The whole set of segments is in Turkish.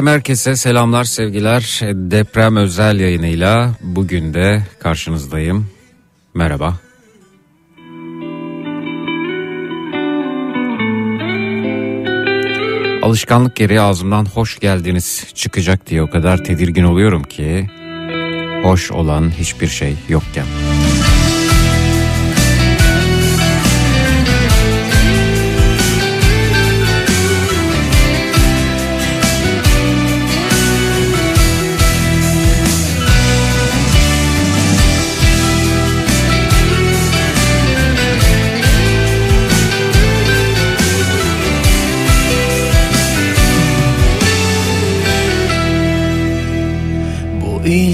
Efendim herkese selamlar sevgiler deprem özel yayınıyla bugün de karşınızdayım merhaba. Alışkanlık gereği ağzımdan hoş geldiniz çıkacak diye o kadar tedirgin oluyorum ki hoş olan hiçbir şey yokken.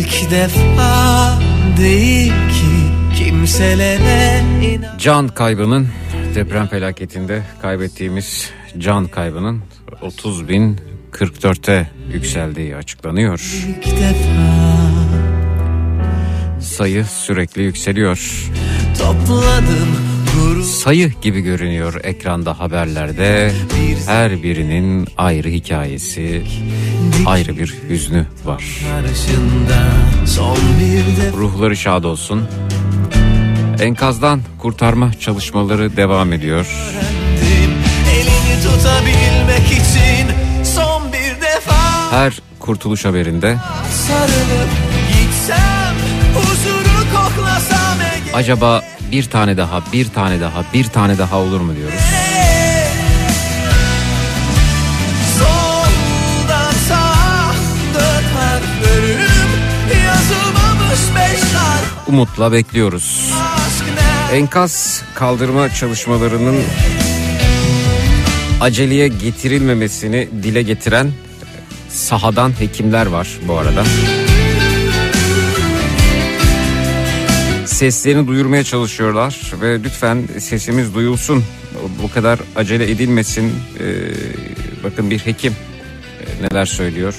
İlk defa değil ki kimselere inan... Can kaybının deprem felaketinde kaybettiğimiz can kaybının 30 bin 44'e yükseldiği açıklanıyor. Sayı sürekli yükseliyor. Topladım sayı gibi görünüyor ekranda haberlerde. Her birinin ayrı hikayesi, ayrı bir hüznü var. Ruhları şad olsun. Enkazdan kurtarma çalışmaları devam ediyor. Her kurtuluş haberinde acaba bir tane daha, bir tane daha, bir tane daha olur mu diyoruz. Umutla bekliyoruz. Enkaz kaldırma çalışmalarının aceleye getirilmemesini dile getiren sahadan hekimler var bu arada. seslerini duyurmaya çalışıyorlar ve lütfen sesimiz duyulsun. Bu kadar acele edilmesin. Ee, bakın bir hekim e, neler söylüyor.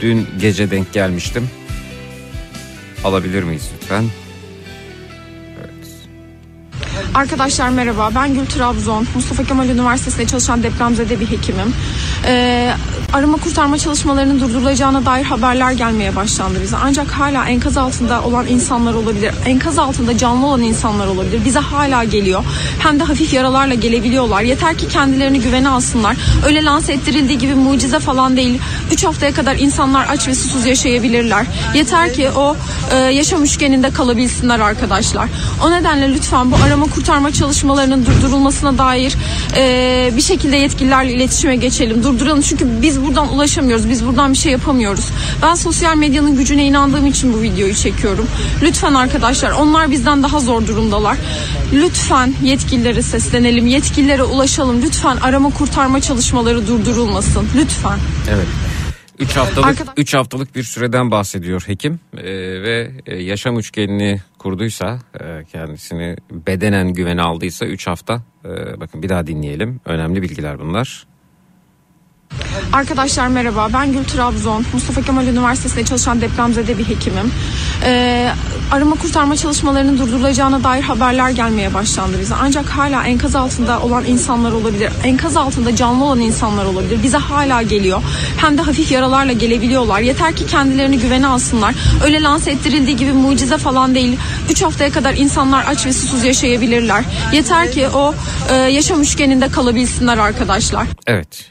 Dün gece denk gelmiştim. Alabilir miyiz lütfen? Arkadaşlar merhaba ben Gül Trabzon. Mustafa Kemal Üniversitesi'nde çalışan depremzede bir hekimim. Ee, arama kurtarma çalışmalarının durdurulacağına dair haberler gelmeye başlandı bize. Ancak hala enkaz altında olan insanlar olabilir. Enkaz altında canlı olan insanlar olabilir. Bize hala geliyor. Hem de hafif yaralarla gelebiliyorlar. Yeter ki kendilerini güvene alsınlar. Öyle lanse ettirildiği gibi mucize falan değil. 3 haftaya kadar insanlar aç ve susuz yaşayabilirler. Yeter ki o e, yaşam üçgeninde kalabilsinler arkadaşlar. O nedenle lütfen bu arama kurtarma çalışmalarının durdurulmasına dair e, bir şekilde yetkililerle iletişime geçelim. Durduralım çünkü biz buradan ulaşamıyoruz. Biz buradan bir şey yapamıyoruz. Ben sosyal medyanın gücüne inandığım için bu videoyu çekiyorum. Lütfen arkadaşlar onlar bizden daha zor durumdalar. Lütfen yetkililere seslenelim. Yetkililere ulaşalım. Lütfen arama kurtarma çalışmaları durdurulmasın. Lütfen. Evet. 3 haftalık 3 haftalık bir süreden bahsediyor hekim ee, ve e, yaşam üçgenini kurduysa e, kendisini bedenen güvene aldıysa 3 hafta e, bakın bir daha dinleyelim önemli bilgiler bunlar. Arkadaşlar merhaba ben Gül Trabzon. Mustafa Kemal Üniversitesi'nde çalışan depremzede bir hekimim. Ee, arama kurtarma çalışmalarının durdurulacağına dair haberler gelmeye başlandı bize. Ancak hala enkaz altında olan insanlar olabilir. Enkaz altında canlı olan insanlar olabilir. Bize hala geliyor. Hem de hafif yaralarla gelebiliyorlar. Yeter ki kendilerini güvene alsınlar. Öyle lanse ettirildiği gibi mucize falan değil. 3 haftaya kadar insanlar aç ve susuz yaşayabilirler. Yeter ki o e, yaşam üçgeninde kalabilsinler arkadaşlar. Evet.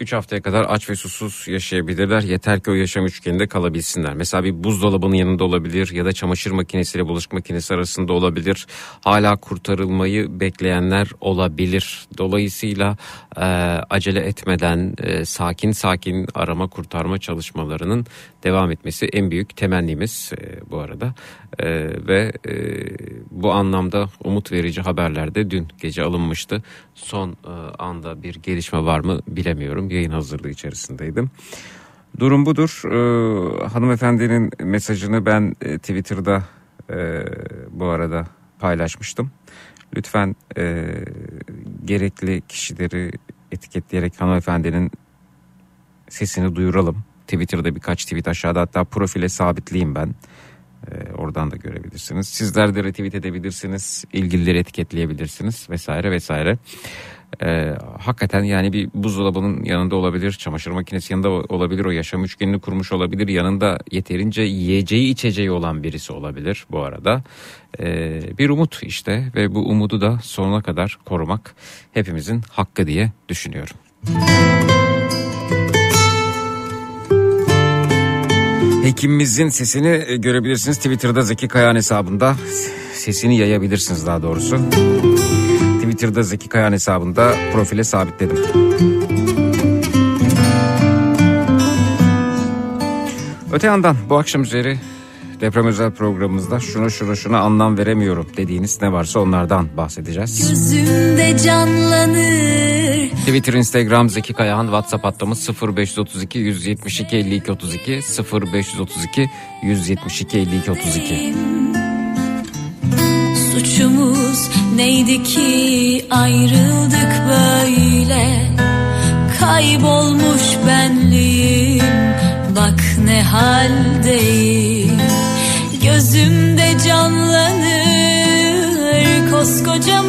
3 haftaya kadar aç ve susuz yaşayabilirler. Yeter ki o yaşam üçgeninde kalabilsinler. Mesela bir buzdolabının yanında olabilir ya da çamaşır makinesiyle bulaşık makinesi arasında olabilir. Hala kurtarılmayı bekleyenler olabilir. Dolayısıyla e, acele etmeden e, sakin sakin arama kurtarma çalışmalarının devam etmesi en büyük temennimiz e, bu arada. E, ve e, bu anlamda umut verici haberler de dün gece alınmıştı. Son e, anda bir gelişme var mı bilemiyorum. Yayın hazırlığı içerisindeydim. Durum budur. E, hanımefendinin mesajını ben e, Twitter'da e, bu arada paylaşmıştım. Lütfen e, gerekli kişileri etiketleyerek hanımefendinin sesini duyuralım. Twitter'da birkaç tweet aşağıda hatta profile sabitleyeyim ben. Ee, oradan da görebilirsiniz. Sizler de retweet edebilirsiniz. ilgilileri etiketleyebilirsiniz vesaire vesaire. Ee, hakikaten yani bir buzdolabının yanında olabilir, çamaşır makinesi yanında olabilir, o yaşam üçgenini kurmuş olabilir, yanında yeterince yiyeceği içeceği olan birisi olabilir bu arada. Ee, bir umut işte ve bu umudu da sonuna kadar korumak hepimizin hakkı diye düşünüyorum. Hekimimizin sesini e, görebilirsiniz Twitter'da Zeki Kayan hesabında. Sesini yayabilirsiniz daha doğrusu. Twitter'da Zeki Kayan hesabında profile sabitledim. Öte yandan bu akşam üzeri deprem özel programımızda şunu şunu şunu anlam veremiyorum dediğiniz ne varsa onlardan bahsedeceğiz. Gözümde canlanır. Twitter, Instagram Zeki Kayahan, WhatsApp hattımız 0532 172 52 32 0532 172 52 32. Suçumuz neydi ki ayrıldık böyle? Kaybolmuş benliğim bak ne haldeyim. Gözümde canlanır koskoca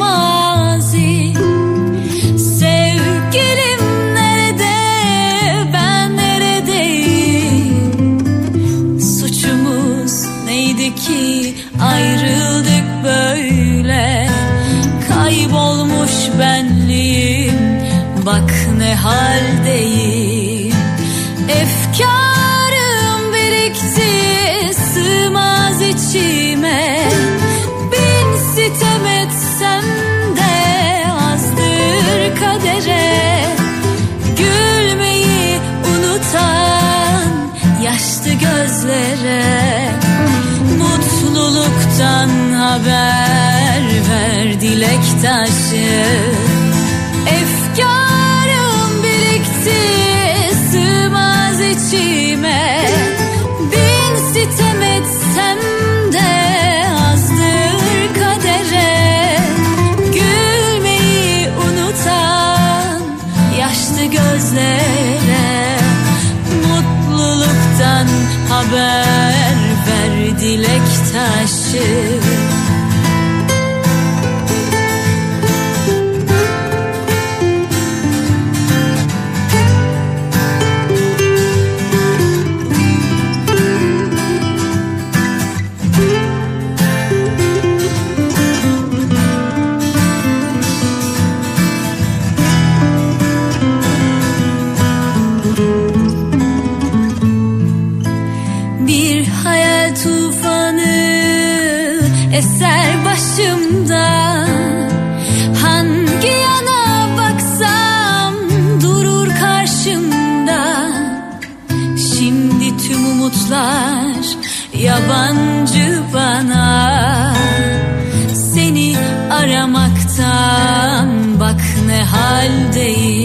ne haldeyim? Efkarım birikti sığmaz içime. Bin sitem etsem de azdır kadere. Gülmeyi unutan yaşlı gözlere Mutluluktan haber ver dilek içime Bin sitem etsem de azdır kadere. Gülmeyi unutan yaşlı gözlere. Mutluluktan haber ver dilek taşı eser başımda. Hangi yana baksam durur karşımda. Şimdi tüm umutlar yabancı bana. Seni aramaktan bak ne haldeyim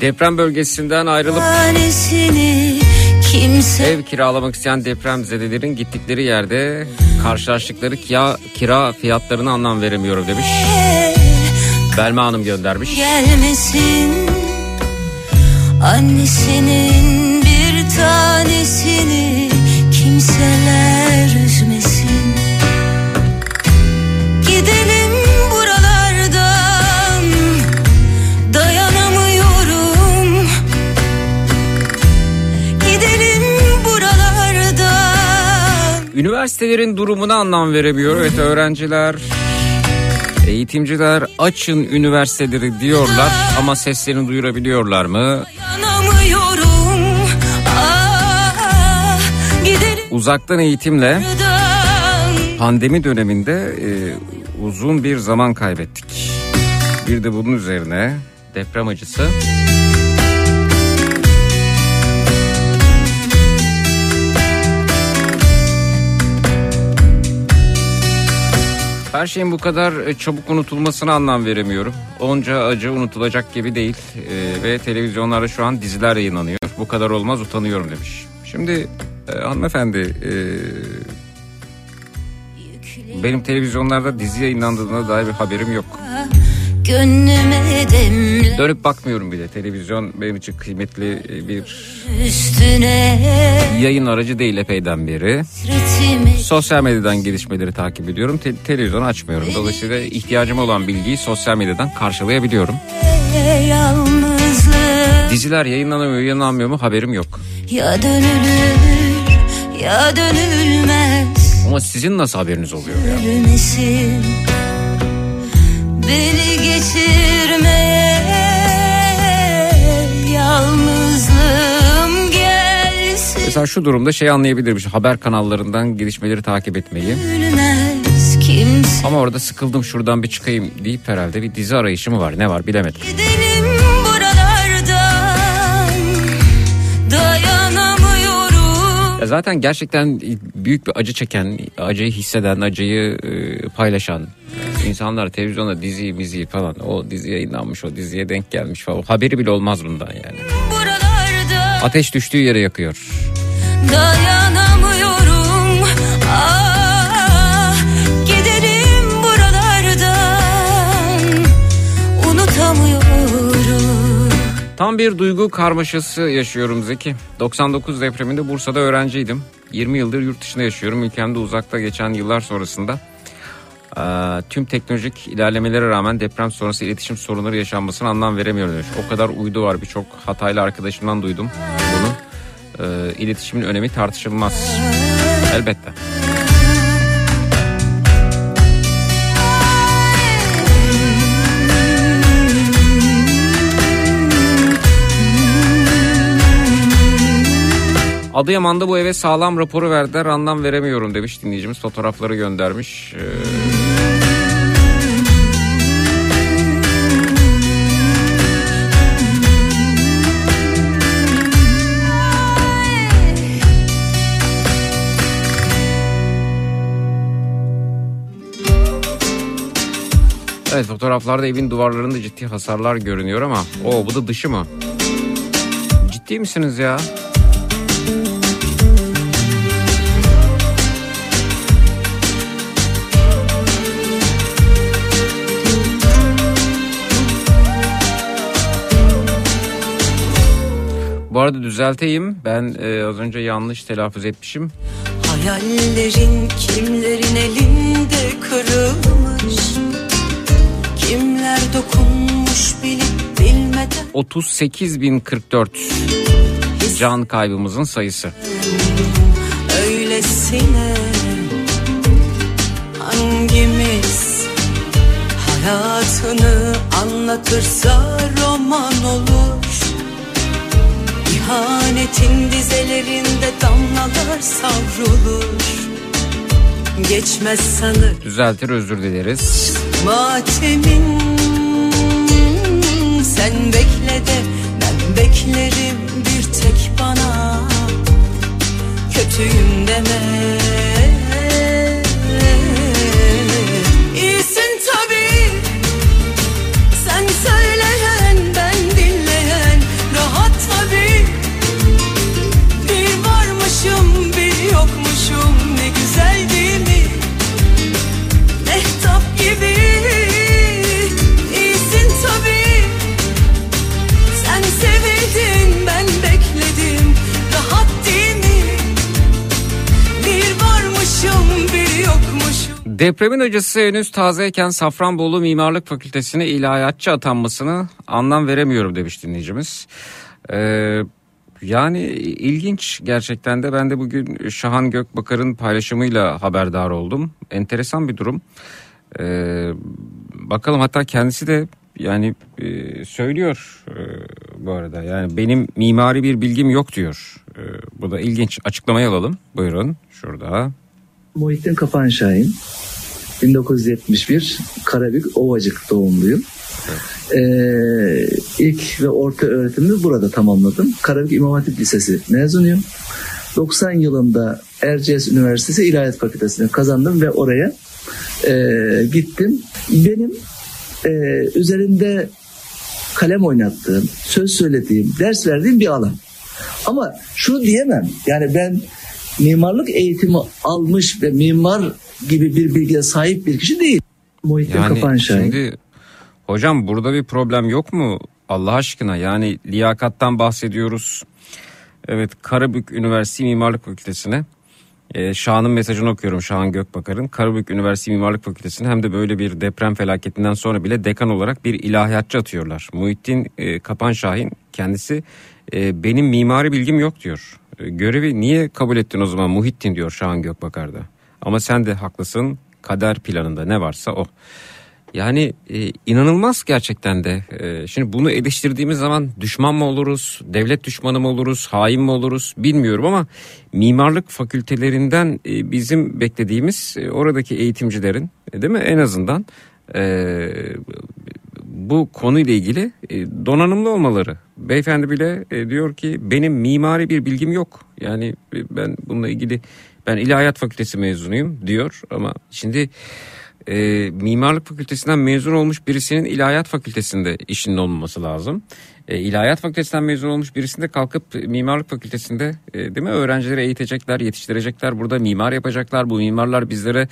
Deprem bölgesinden ayrılıp kimse ev kiralamak isteyen depremzedelerin gittikleri yerde karşılaştıkları kira, kira fiyatlarına anlam veremiyorum demiş. Belma Hanım göndermiş. gelmesin Annesinin bir tanesini kimseler Üniversitelerin durumuna anlam veremiyor. Evet öğrenciler, eğitimciler açın üniversiteleri diyorlar ama seslerini duyurabiliyorlar mı? Ah, Uzaktan eğitimle pandemi döneminde e, uzun bir zaman kaybettik. Bir de bunun üzerine deprem acısı. Her şeyin bu kadar e, çabuk unutulmasına anlam veremiyorum. Onca acı unutulacak gibi değil E, ve televizyonlarda şu an diziler yayınlanıyor. Bu kadar olmaz utanıyorum demiş. Şimdi e, hanımefendi e, benim televizyonlarda dizi yayınlandığına dair bir haberim yok. Gönlüme demle Dönüp bakmıyorum bile. Televizyon benim için kıymetli e, bir üstüne yayın aracı değil epeyden beri. Sosyal medyadan gelişmeleri takip ediyorum. Te- televizyonu açmıyorum. Dolayısıyla ihtiyacım olan bilgiyi sosyal medyadan karşılayabiliyorum. yalnızlık Diziler yayınlanıyor mu yayınlanmıyor mu haberim yok. Ya dönülür ya dönülmez Ama sizin nasıl haberiniz oluyor ya? Ölmesin Beni geçirmeye Yalnızlığım gelsin Mesela şu durumda şey anlayabilirim. Şu haber kanallarından gelişmeleri takip etmeyi. Ama orada sıkıldım şuradan bir çıkayım deyip herhalde bir dizi arayışı mı var? Ne var bilemedim. Gidelim zaten gerçekten büyük bir acı çeken, acıyı hisseden, acıyı e, paylaşan insanlar televizyonda dizi, mizi falan o dizi yayınlanmış, o diziye denk gelmiş falan. Haberi bile olmaz bundan yani. Buralarda Ateş düştüğü yere yakıyor. Dayanamıyorum Tam bir duygu karmaşası yaşıyorum Zeki. 99 depreminde Bursa'da öğrenciydim. 20 yıldır yurt dışında yaşıyorum. Ülkemde uzakta geçen yıllar sonrasında tüm teknolojik ilerlemelere rağmen deprem sonrası iletişim sorunları yaşanmasına anlam veremiyorum demiş. O kadar uydu var birçok hataylı arkadaşımdan duydum bunu. İletişimin önemi tartışılmaz. Elbette. Adıyaman'da bu eve sağlam raporu verdiler anlam veremiyorum demiş dinleyicimiz fotoğrafları göndermiş. Ee, Evet fotoğraflarda evin duvarlarında ciddi hasarlar görünüyor ama o bu da dışı mı? Ciddi misiniz ya? Bu arada düzelteyim. Ben e, az önce yanlış telaffuz etmişim. Hayallerin kimlerin elinde kırılmış Kimler dokunmuş bilip bilmeden 38.044 can kaybımızın sayısı. öylesine Hangimiz hayatını anlatırsa roman olur İhanetin dizelerinde damlalar savrulur. Geçmez sanır. Düzeltir özür dileriz. matemin Sen bekle de ben beklerim bir tek bana. Kötüyüm deme. İyisin tabii. Sen söyleyen varmışım bir yokmuşum ne güzel değil mi? Mehtap gibi iyisin tabii Sen sevildin ben bekledim rahat değil mi? Bir varmışım bir yokmuşum Depremin acısı henüz tazeyken Safranbolu Mimarlık Fakültesine ilahiyatçı atanmasını anlam veremiyorum demiş dinleyicimiz. Ee, yani ilginç gerçekten de ben de bugün Şahan Gökbakar'ın paylaşımıyla haberdar oldum. Enteresan bir durum. Ee, bakalım hatta kendisi de yani e, söylüyor e, bu arada yani benim mimari bir bilgim yok diyor. E, bu da ilginç açıklamayı alalım buyurun şurada. Muhittin Kapan Şahin. 1971 Karabük Ovacık doğumluyum. Ee, ilk ve orta öğretimimi burada tamamladım. Karabük İmam Hatip Lisesi mezunuyum. 90 yılında Erciyes Üniversitesi İlahiyat Fakültesini kazandım ve oraya e, gittim. Benim e, üzerinde kalem oynattığım, söz söylediğim, ders verdiğim bir alan. Ama şunu diyemem. Yani ben mimarlık eğitimi almış ve mimar gibi bir bilgiye sahip bir kişi değil. Muhittin Yani Kapan Şahin. şimdi hocam burada bir problem yok mu Allah aşkına? Yani liyakattan bahsediyoruz. Evet Karabük Üniversitesi Mimarlık Fakültesine e, Şahan'ın mesajını okuyorum Şahan Gökbakar'ın. Karabük Üniversitesi Mimarlık Fakültesine hem de böyle bir deprem felaketinden sonra bile dekan olarak bir ilahiyatçı atıyorlar. Muhittin e, Kapan Şahin kendisi e, benim mimari bilgim yok diyor. E, görevi niye kabul ettin o zaman Muhittin diyor Şahan Gökbakar'da. Ama sen de haklısın kader planında ne varsa o. Yani e, inanılmaz gerçekten de. E, şimdi bunu eleştirdiğimiz zaman düşman mı oluruz, devlet düşmanı mı oluruz, hain mi oluruz bilmiyorum ama mimarlık fakültelerinden e, bizim beklediğimiz e, oradaki eğitimcilerin e, değil mi en azından e, bu konuyla ilgili e, donanımlı olmaları. Beyefendi bile e, diyor ki benim mimari bir bilgim yok. Yani e, ben bununla ilgili ben ilahiyat fakültesi mezunuyum diyor ama şimdi e, mimarlık fakültesinden mezun olmuş birisinin ilahiyat fakültesinde işinin olmaması lazım. E, ilahiyat fakültesinden mezun olmuş birisinde kalkıp mimarlık fakültesinde e, değil mi öğrencileri eğitecekler, yetiştirecekler. Burada mimar yapacaklar. Bu mimarlar bizlere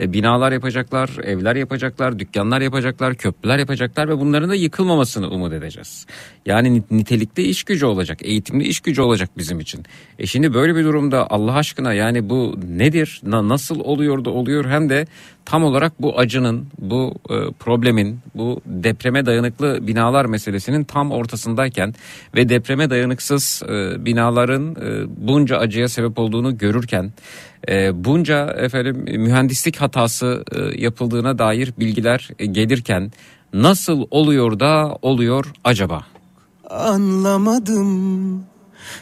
e, binalar yapacaklar, evler yapacaklar, dükkanlar yapacaklar, köprüler yapacaklar ve bunların da yıkılmamasını umut edeceğiz. Yani nit- nitelikli iş gücü olacak, eğitimli iş gücü olacak bizim için. E şimdi böyle bir durumda Allah aşkına yani bu nedir? Na- nasıl oluyor da oluyor hem de tam olarak bu acının, bu e, problemin, bu depreme dayanıklı binalar meselesinin tam ortasındayken ve depreme dayanıksız e, binaların e, bunca acıya sebep olduğunu görürken e, bunca efendim mühendislik hatası e, yapıldığına dair bilgiler e, gelirken nasıl oluyor da oluyor acaba? Anlamadım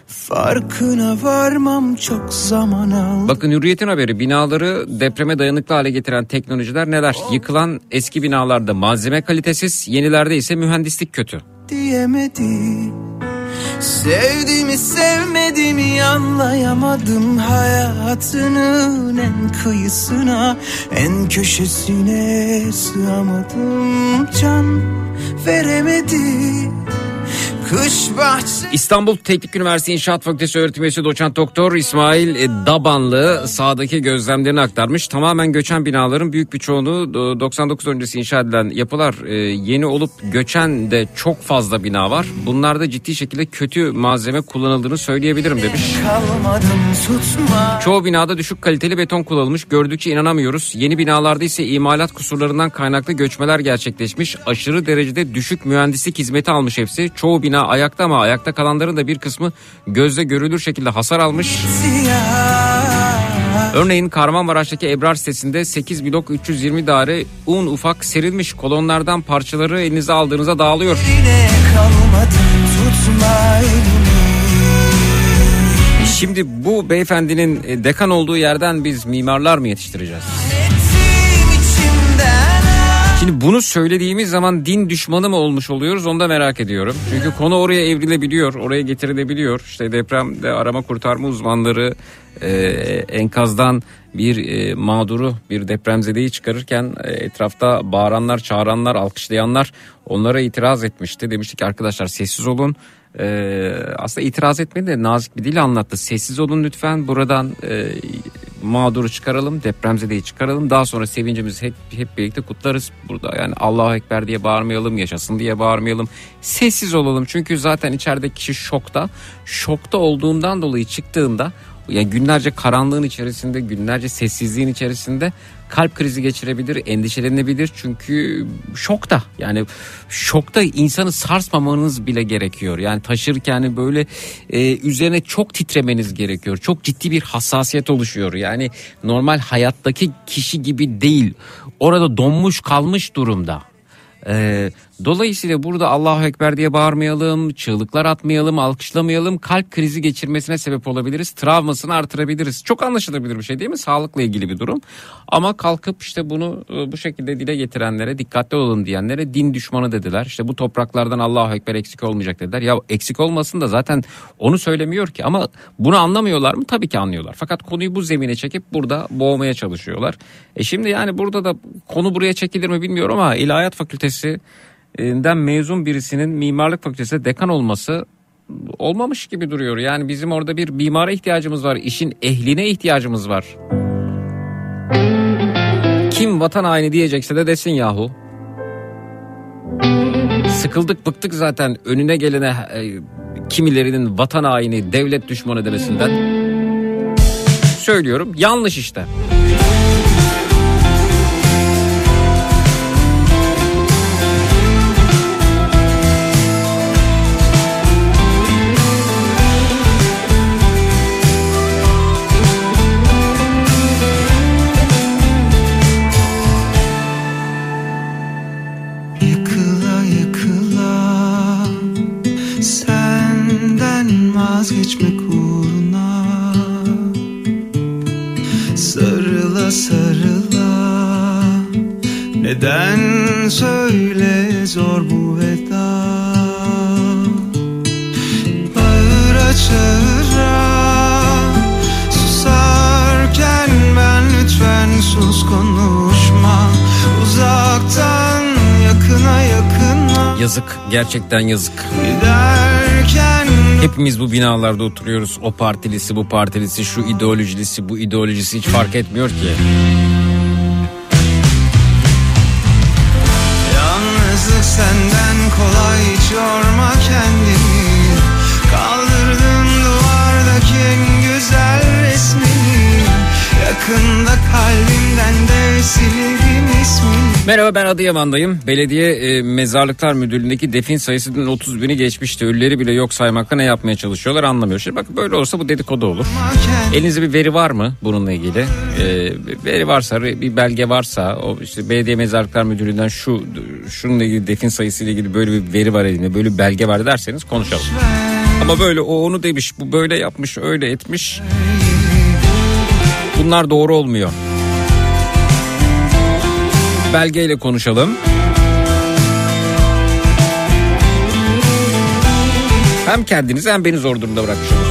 Farkına varmam çok zaman aldı Bakın Hürriyet'in haberi binaları depreme dayanıklı hale getiren teknolojiler neler? Yıkılan eski binalarda malzeme kalitesiz, yenilerde ise mühendislik kötü. diyemedi Sevdiğimi sevmediğimi anlayamadım Hayatının en kıyısına en köşesine sığamadım Can veremedi İstanbul Teknik Üniversitesi İnşaat Fakültesi öğretim üyesi doçent doktor İsmail e, Dabanlı sahadaki gözlemlerini aktarmış. Tamamen göçen binaların büyük bir çoğunluğu e, 99 öncesi inşa edilen yapılar e, yeni olup göçen de çok fazla bina var. Bunlarda ciddi şekilde kötü malzeme kullanıldığını söyleyebilirim demiş. Çoğu binada düşük kaliteli beton kullanılmış. Gördükçe inanamıyoruz. Yeni binalarda ise imalat kusurlarından kaynaklı göçmeler gerçekleşmiş. Aşırı derecede düşük mühendislik hizmeti almış hepsi. Çoğu bina ayakta ama ayakta kalanların da bir kısmı gözle görülür şekilde hasar almış. Örneğin Kahramanmaraş'taki Ebrar sitesinde 8 blok 320 daire un ufak serilmiş. Kolonlardan parçaları elinize aldığınızda dağılıyor. Şimdi bu beyefendinin e, dekan olduğu yerden biz mimarlar mı yetiştireceğiz? Şimdi bunu söylediğimiz zaman din düşmanı mı olmuş oluyoruz onu da merak ediyorum. Çünkü konu oraya evrilebiliyor, oraya getirilebiliyor. İşte depremde arama kurtarma uzmanları e, enkazdan bir e, mağduru, bir depremzedeyi çıkarırken e, etrafta bağıranlar, çağıranlar, alkışlayanlar onlara itiraz etmişti. Demişti ki arkadaşlar sessiz olun. Ee, aslında itiraz etmedi de nazik bir dil anlattı. Sessiz olun lütfen buradan e, mağduru çıkaralım, depremzedeyi çıkaralım. Daha sonra sevincimizi hep, hep birlikte kutlarız. Burada yani Allahu Ekber diye bağırmayalım, yaşasın diye bağırmayalım. Sessiz olalım çünkü zaten içeride kişi şokta. Şokta olduğundan dolayı çıktığında yani günlerce karanlığın içerisinde, günlerce sessizliğin içerisinde kalp krizi geçirebilir, endişelenebilir. Çünkü şokta yani şokta insanı sarsmamanız bile gerekiyor. Yani taşırken böyle e, üzerine çok titremeniz gerekiyor. Çok ciddi bir hassasiyet oluşuyor. Yani normal hayattaki kişi gibi değil. Orada donmuş kalmış durumda. Ee, dolayısıyla burada Allahu Ekber diye bağırmayalım, çığlıklar atmayalım, alkışlamayalım. Kalp krizi geçirmesine sebep olabiliriz. Travmasını artırabiliriz. Çok anlaşılabilir bir şey değil mi? Sağlıkla ilgili bir durum. Ama kalkıp işte bunu e, bu şekilde dile getirenlere, dikkatli olun diyenlere din düşmanı dediler. İşte bu topraklardan Allahu Ekber eksik olmayacak dediler. Ya eksik olmasın da zaten onu söylemiyor ki. Ama bunu anlamıyorlar mı? Tabii ki anlıyorlar. Fakat konuyu bu zemine çekip burada boğmaya çalışıyorlar. E şimdi yani burada da konu buraya çekilir mi bilmiyorum ama İlahiyat Fakültesi'nden mezun birisinin mimarlık fakültesinde dekan olması olmamış gibi duruyor. Yani bizim orada bir mimara ihtiyacımız var. işin ehline ihtiyacımız var. Kim vatan haini diyecekse de desin yahu. Sıkıldık bıktık zaten önüne gelene e, kimilerinin vatan haini, devlet düşmanı demesinden. Söylüyorum yanlış işte. Neden söyle zor bu veda Bağıra çağıra Susarken ben lütfen sus konuşma Uzaktan yakına yakına Yazık gerçekten yazık. Giderken Hepimiz bu binalarda oturuyoruz. O partilisi bu partilisi şu ideolojisi bu ideolojisi hiç fark etmiyor ki. Merhaba ben Adıyaman'dayım. Belediye e, Mezarlıklar Müdürlüğü'ndeki defin sayısı dün 30 bini geçmişti. Ölüleri bile yok saymakta ne yapmaya çalışıyorlar anlamıyor. Şimdi bakın böyle olursa bu dedikodu olur. Elinizde bir veri var mı bununla ilgili? E, veri varsa bir belge varsa o işte Belediye Mezarlıklar Müdürlüğü'nden şu şununla ilgili defin sayısı ile ilgili böyle bir veri var elimde böyle bir belge var derseniz konuşalım. Ama böyle o onu demiş bu böyle yapmış öyle etmiş. Bunlar doğru olmuyor. Belgeyle konuşalım. Hem kendinizi hem beni zor durumda bırakmış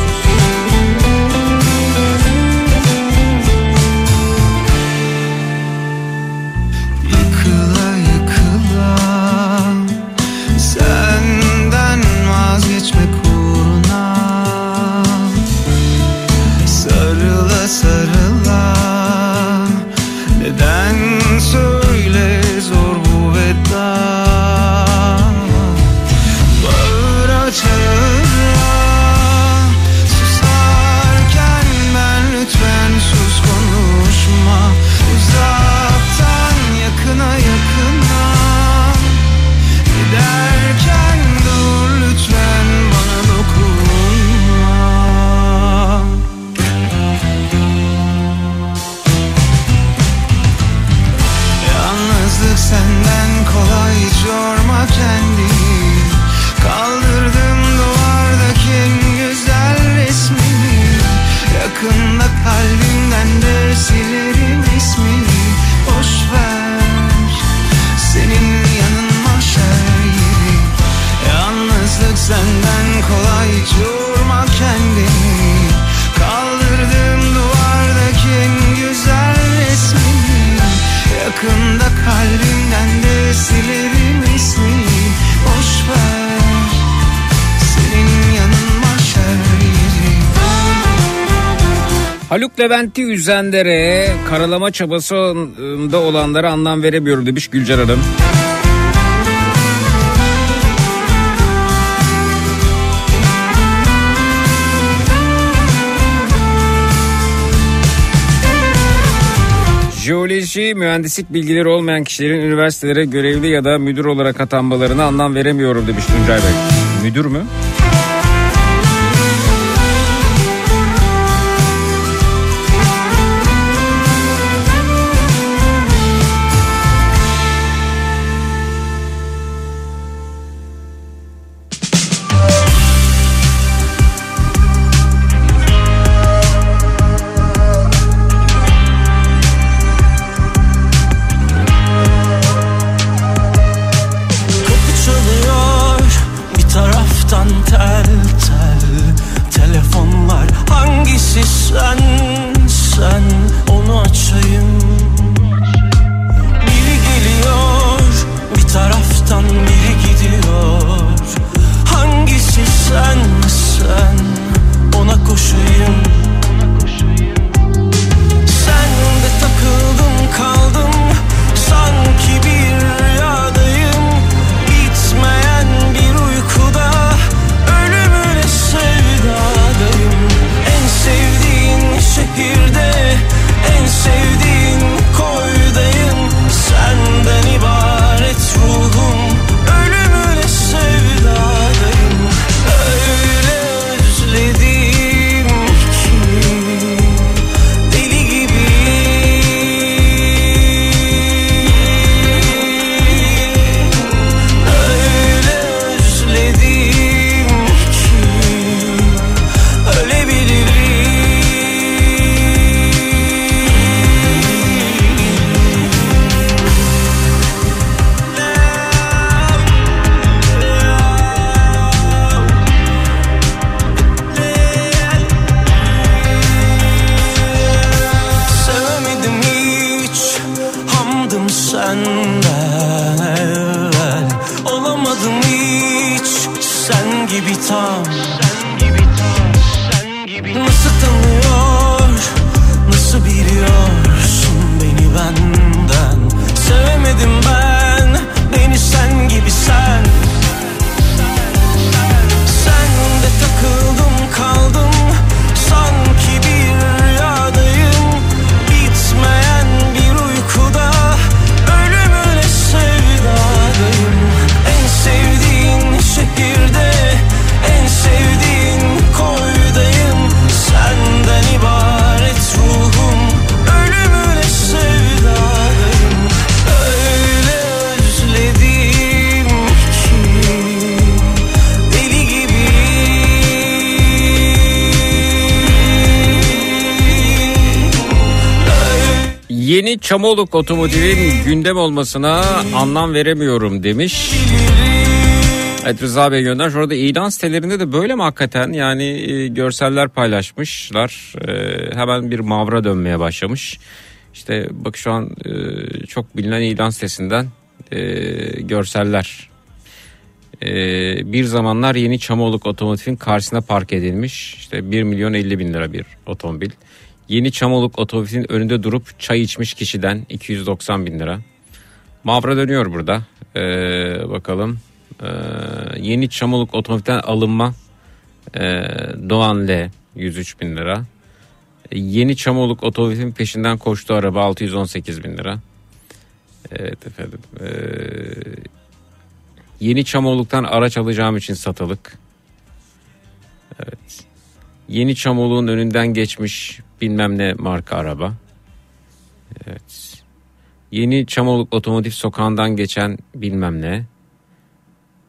Haluk Levent'i üzenlere karalama çabasında olanlara anlam veremiyorum demiş Gülcan Hanım. Jeoloji, mühendislik bilgileri olmayan kişilerin üniversitelere görevli ya da müdür olarak atanmalarına anlam veremiyorum demiş Tuncay Bey. Müdür mü? Yeni Çamoluk otomotivin gündem olmasına anlam veremiyorum demiş. Evet Rıza Bey göndermiş. Orada ilan sitelerinde de böyle mi hakikaten? Yani e, görseller paylaşmışlar. E, hemen bir mavra dönmeye başlamış. İşte bak şu an e, çok bilinen ilan sitesinden e, görseller. E, bir zamanlar yeni Çamoluk otomotivin karşısına park edilmiş. İşte 1 milyon 50 bin lira bir otomobil. Yeni Çamoluk otomobilin önünde durup çay içmiş kişiden 290 bin lira. Mavra dönüyor burada. Ee, bakalım. Ee, yeni Çamoluk otomobilden alınma. Ee, Doğan L 103 bin lira. Ee, Yeni Çamoluk otomobilin peşinden koştuğu araba 618 bin lira. Evet efendim. Ee, yeni Çamoluk'tan araç alacağım için satılık. Evet. Yeni Çamoluk'un önünden geçmiş bilmem ne marka araba. Evet. Yeni Çamoluk Otomotiv Sokağı'ndan geçen bilmem ne.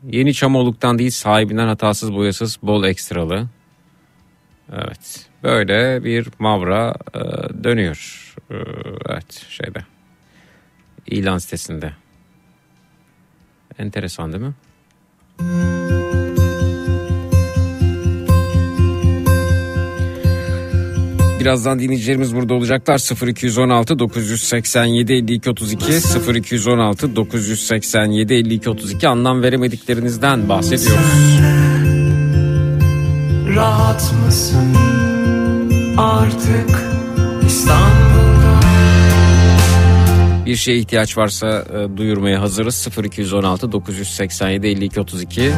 Yeni Çamoluk'tan değil sahibinden hatasız boyasız bol ekstralı. Evet. Böyle bir mavra e, dönüyor. E, evet şeyde. İlan sitesinde. Enteresan değil mi? Birazdan dinleyicilerimiz burada olacaklar. 0216 987 52 32 0216 987 52 32 anlam veremediklerinizden bahsediyoruz. Rahat mısın artık İstanbul'da Bir şeye ihtiyaç varsa e, duyurmaya hazırız. 0216 987 52 32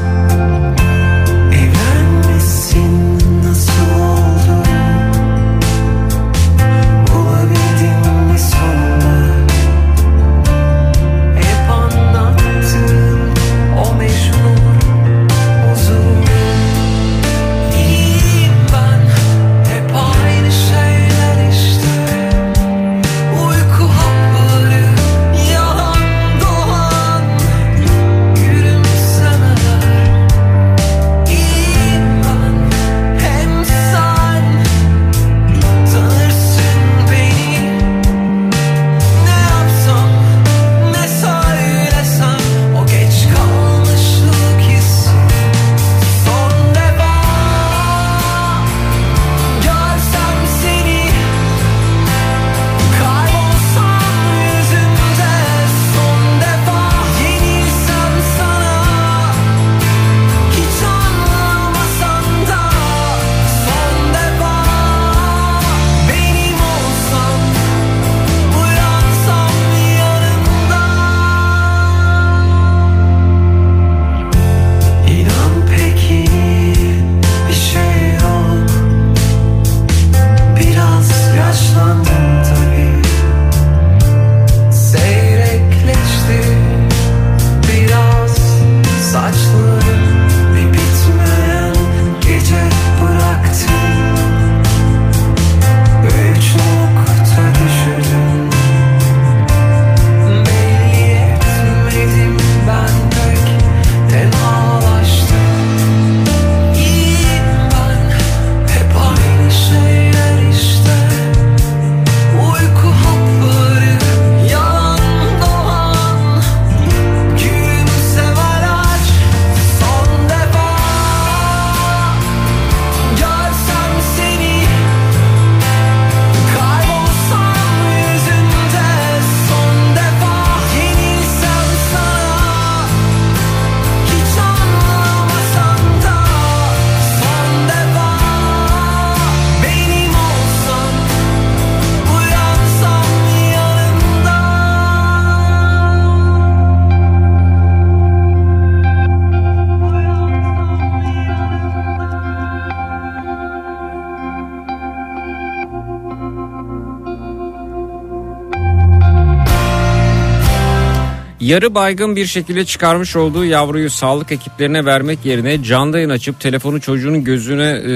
Yarı baygın bir şekilde çıkarmış olduğu yavruyu sağlık ekiplerine vermek yerine canlı yayın açıp telefonu çocuğunun gözüne e,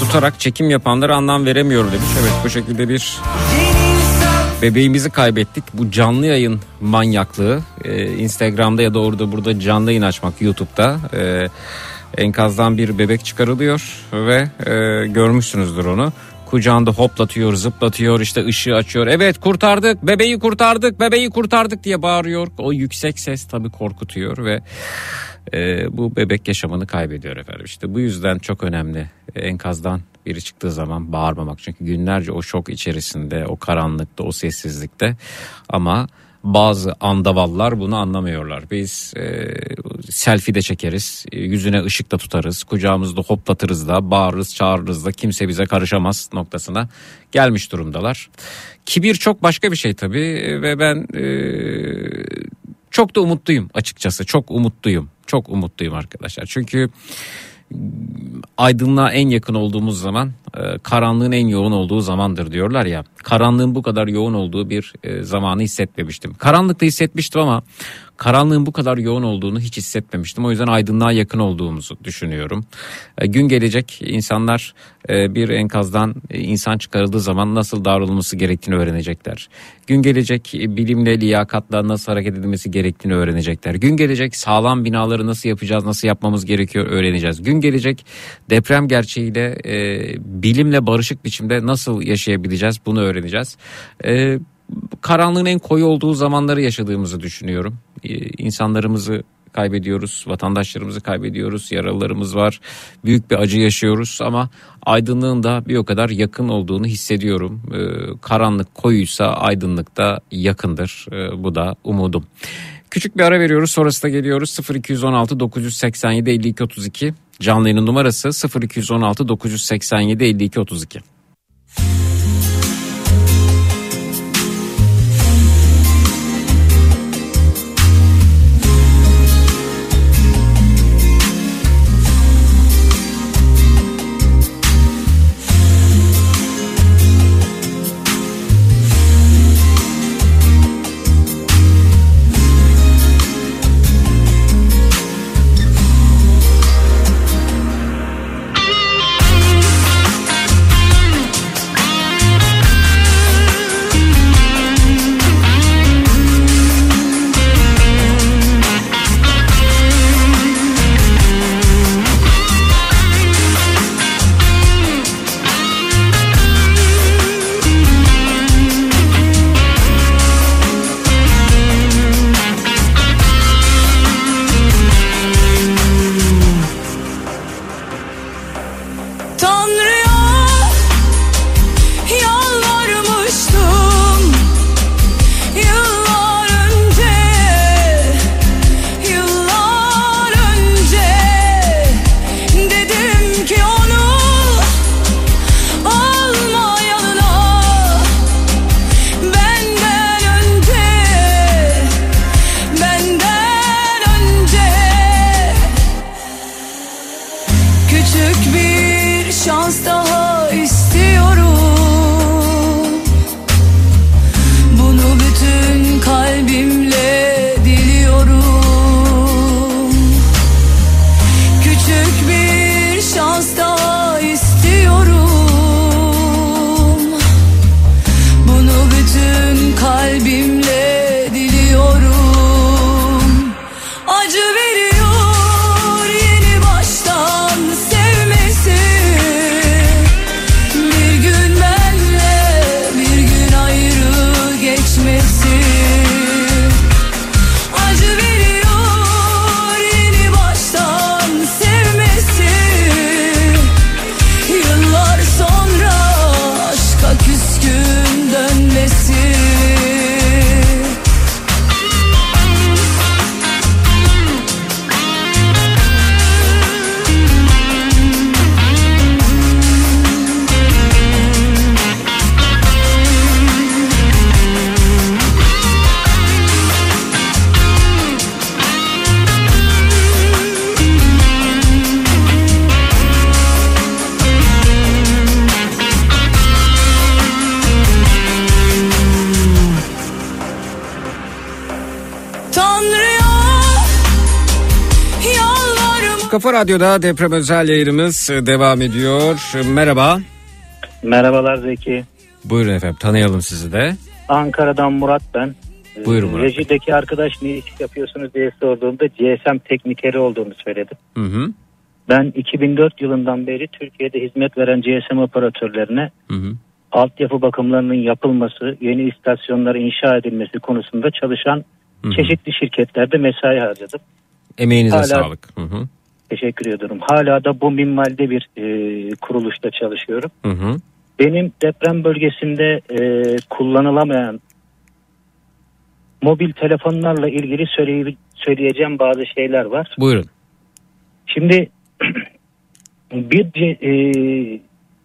tutarak çekim yapanlara anlam veremiyor demiş. Evet bu şekilde bir bebeğimizi kaybettik. Bu canlı yayın manyaklığı e, Instagram'da ya da orada burada canlı yayın açmak YouTube'da e, enkazdan bir bebek çıkarılıyor ve e, görmüşsünüzdür onu. Kucağında hoplatıyor, zıplatıyor, işte ışığı açıyor. Evet kurtardık, bebeği kurtardık, bebeği kurtardık diye bağırıyor. O yüksek ses tabii korkutuyor ve e, bu bebek yaşamını kaybediyor efendim. İşte bu yüzden çok önemli enkazdan biri çıktığı zaman bağırmamak. Çünkü günlerce o şok içerisinde, o karanlıkta, o sessizlikte ama bazı andavallar bunu anlamıyorlar. Biz e, selfie de çekeriz, yüzüne ışık da tutarız, kucağımızda hoplatırız da, bağırırız, çağırırız da kimse bize karışamaz noktasına gelmiş durumdalar. Kibir çok başka bir şey tabii ve ben e, çok da umutluyum açıkçası. Çok umutluyum. Çok umutluyum arkadaşlar. Çünkü aydınlığa en yakın olduğumuz zaman e, karanlığın en yoğun olduğu zamandır diyorlar ya. karanlığın bu kadar yoğun olduğu bir e, zamanı hissetmemiştim. Karanlıkta hissetmiştim ama karanlığın bu kadar yoğun olduğunu hiç hissetmemiştim. O yüzden aydınlığa yakın olduğumuzu düşünüyorum. E, gün gelecek insanlar e, bir enkazdan e, insan çıkarıldığı zaman nasıl davranılması gerektiğini öğrenecekler. Gün gelecek bilimle, liyakatla nasıl hareket edilmesi gerektiğini öğrenecekler. Gün gelecek sağlam binaları nasıl yapacağız, nasıl yapmamız gerekiyor öğreneceğiz. Gün gelecek deprem gerçeğiyle bilimle barışık biçimde nasıl yaşayabileceğiz bunu öğreneceğiz. Karanlığın en koyu olduğu zamanları yaşadığımızı düşünüyorum. Ee, insanlarımızı kaybediyoruz, vatandaşlarımızı kaybediyoruz, yaralılarımız var, büyük bir acı yaşıyoruz ama aydınlığın da bir o kadar yakın olduğunu hissediyorum. Ee, karanlık koyuysa aydınlık da yakındır. Ee, bu da umudum. Küçük bir ara veriyoruz sonrasında geliyoruz 0216 987 52 32 canlı yayının numarası 0216 987 52 32. Radyo'da deprem özel yayınımız e, devam ediyor. Merhaba. Merhabalar Zeki. Buyurun efendim tanıyalım sizi de. Ankara'dan Murat ben. Ee, Buyurun Murat. Rejideki arkadaş ne iş yapıyorsunuz diye sorduğumda GSM teknikeri olduğunu söyledim. Hı hı. Ben 2004 yılından beri Türkiye'de hizmet veren GSM operatörlerine Hı hı. altyapı bakımlarının yapılması, yeni istasyonlar inşa edilmesi konusunda çalışan Hı hı. çeşitli şirketlerde mesai harcadım. Emeğinize Hala- sağlık. Teşekkür ediyorum. Hala da bu minvalde bir e, kuruluşta çalışıyorum. Hı hı. Benim deprem bölgesinde e, kullanılamayan mobil telefonlarla ilgili söyleye- söyleyeceğim bazı şeyler var. Buyurun. Şimdi bir e,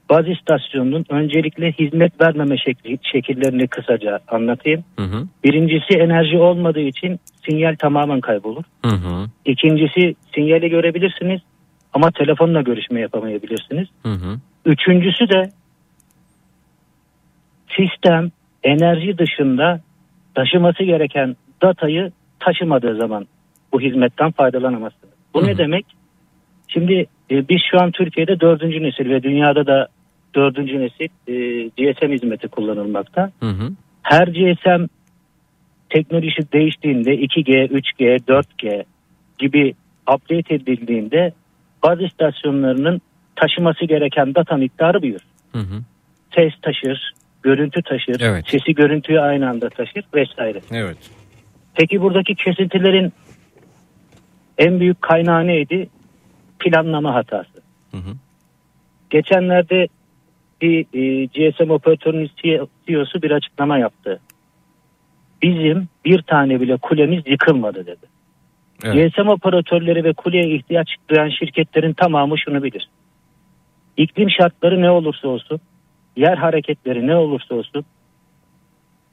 baz istasyonunun öncelikle hizmet vermeme şekli, şekillerini kısaca anlatayım. Hı hı. Birincisi enerji olmadığı için sinyal tamamen kaybolur. Hı hı. İkincisi sinyali görebilirsiniz ama telefonla görüşme yapamayabilirsiniz. Hı hı. Üçüncüsü de sistem enerji dışında taşıması gereken datayı taşımadığı zaman bu hizmetten faydalanamazsınız. Bu Hı ne hı. demek? Şimdi e, biz şu an Türkiye'de dördüncü nesil ve dünyada da dördüncü nesil e, GSM hizmeti kullanılmakta. Hı hı. Her GSM teknolojisi değiştiğinde 2G, 3G, 4G gibi update edildiğinde baz istasyonlarının taşıması gereken data miktarı büyür. Hı hı. Ses taşır, görüntü taşır, Evet. sesi görüntüyü aynı anda taşır vesaire. Evet. Peki buradaki kesintilerin en büyük kaynağı neydi? Planlama hatası. Hı hı. Geçenlerde bir e, GSM operatörünün CEO'su bir açıklama yaptı. Bizim bir tane bile kulemiz yıkılmadı dedi. Evet. GSM operatörleri ve kuleye ihtiyaç duyan şirketlerin tamamı şunu bilir. İklim şartları ne olursa olsun, yer hareketleri ne olursa olsun,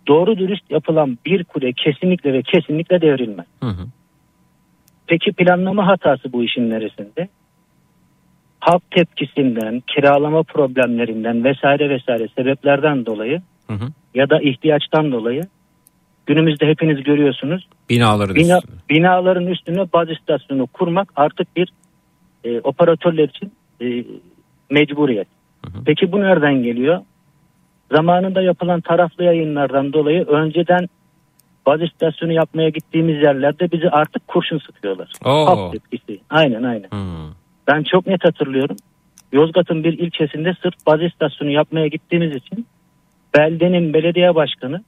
doğru dürüst yapılan bir kule kesinlikle ve kesinlikle devrilmez. Hı hı. Peki planlama hatası bu işin neresinde? Halk tepkisinden, kiralama problemlerinden vesaire vesaire sebeplerden dolayı Hı hı. ya da ihtiyaçtan dolayı günümüzde hepiniz görüyorsunuz Binaların bina, üstüne. binaların üstüne baz istasyonu kurmak artık bir e, operatörler için e, mecburiyet. Hı hı. Peki bu nereden geliyor? Zamanında yapılan taraflı yayınlardan dolayı önceden baz istasyonu yapmaya gittiğimiz yerlerde bizi artık kurşun sıkıyorlar. Oo. Halk tepkisi. Aynen aynen. Hı. Ben çok net hatırlıyorum. Yozgat'ın bir ilçesinde sırf baz istasyonu yapmaya gittiğimiz için beldenin belediye başkanı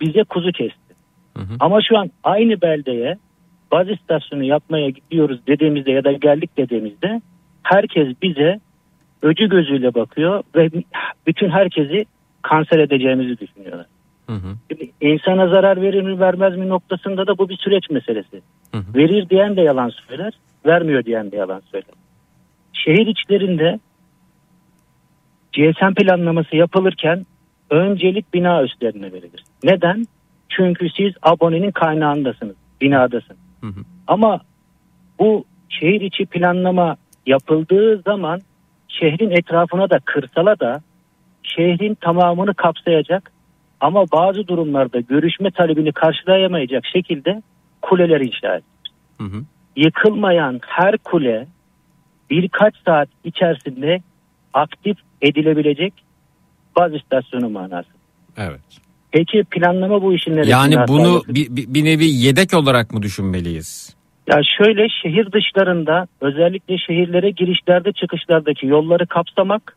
bize kuzu kesti. Hı hı. Ama şu an aynı beldeye baz istasyonu yapmaya gidiyoruz dediğimizde ya da geldik dediğimizde herkes bize öcü gözüyle bakıyor ve bütün herkesi kanser edeceğimizi düşünüyorlar. Hı hı. Şimdi insana zarar verir mi vermez mi noktasında da bu bir süreç meselesi. Hı hı. Verir diyen de yalan söyler, vermiyor diyen de yalan söyler. Şehir içlerinde GSM planlaması yapılırken öncelik bina üstlerine verilir. Neden? Çünkü siz abonenin kaynağındasınız, binadasın. Hı hı. Ama bu şehir içi planlama yapıldığı zaman şehrin etrafına da kırsala da şehrin tamamını kapsayacak ama bazı durumlarda görüşme talebini karşılayamayacak şekilde kuleler inşa edilir. Hı hı. Yıkılmayan her kule birkaç saat içerisinde aktif edilebilecek baz istasyonu manası. Evet. Peki planlama bu işin neresinde Yani bunu bir, bir, bir nevi yedek olarak mı düşünmeliyiz? Ya şöyle şehir dışlarında özellikle şehirlere girişlerde çıkışlardaki yolları kapsamak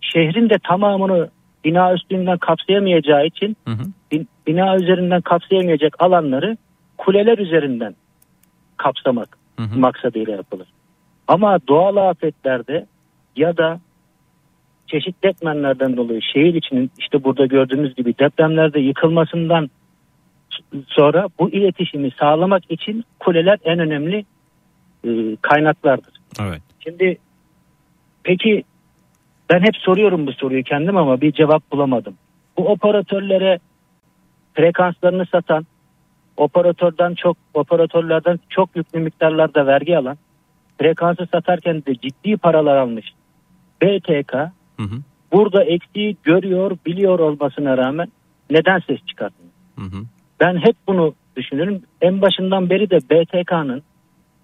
şehrin de tamamını bina üstünden kapsayamayacağı için Hı hı. bin- bina üzerinden kapsayamayacak alanları kuleler üzerinden kapsamak Hı hı. maksadıyla yapılır. Ama doğal afetlerde ya da çeşitli etmenlerden dolayı şehir içinin işte burada gördüğümüz gibi depremlerde yıkılmasından sonra bu iletişimi sağlamak için kuleler en önemli e, kaynaklardır. Evet. Şimdi peki ben hep soruyorum bu soruyu kendim ama bir cevap bulamadım. Bu operatörlere frekanslarını satan, operatörden çok operatörlerden çok yüklü miktarlarda vergi alan, frekansı satarken de ciddi paralar almış BTK Hı hı. burada eksiği görüyor, biliyor olmasına rağmen neden ses çıkartmıyor? Hı hı. Ben hep bunu düşünüyorum. En başından beri de BTK'nın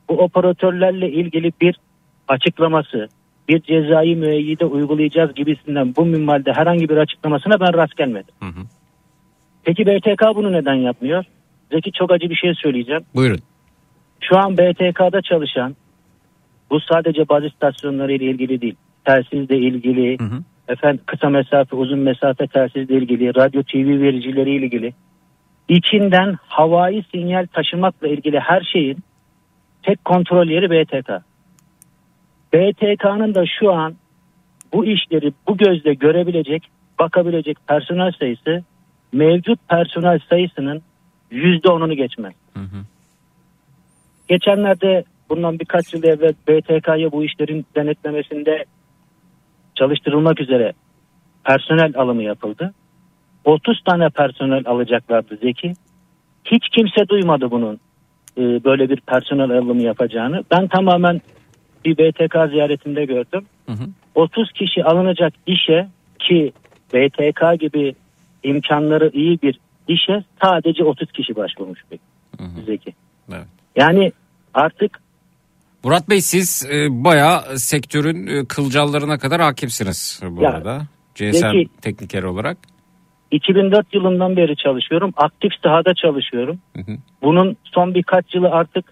bu operatörlerle ilgili bir açıklaması, bir cezai müeyyide uygulayacağız gibisinden bu minvalde herhangi bir açıklamasına ben rast gelmedim. Hı hı. Peki BTK bunu neden yapmıyor? Zeki çok acı bir şey söyleyeceğim. Buyurun. Şu an BTK'da çalışan bu sadece baz istasyonları ile ilgili değil. Telsizle ilgili, Hı hı. efendim kısa mesafe, uzun mesafe telsizle ilgili, radyo TV vericileri ile ilgili içinden havai sinyal taşımakla ilgili her şeyin tek kontrol yeri BTK. BTK'nın da şu an bu işleri bu gözle görebilecek, bakabilecek personel sayısı mevcut personel sayısının yüzde onunu geçmez. Hı hı. Geçenlerde bundan birkaç yıl evvel BTK'ya bu işlerin denetlemesinde çalıştırılmak üzere personel alımı yapıldı. 30 tane personel alacaklardı Zeki. Hiç kimse duymadı bunun e, böyle bir personel alımı yapacağını. Ben tamamen bir BTK ziyaretinde gördüm. Hı hı. 30 kişi alınacak işe ki BTK gibi imkanları iyi bir işe sadece 30 kişi başvurmuş Bey. Zeki. Evet. Yani artık Murat Bey siz e, bayağı sektörün e, kılcallarına kadar hakimsiniz bu Ya, arada. GSM Zeki- tekniker olarak. 2004 yılından beri çalışıyorum. Aktif sahada çalışıyorum. Hı hı. Bunun son birkaç yılı artık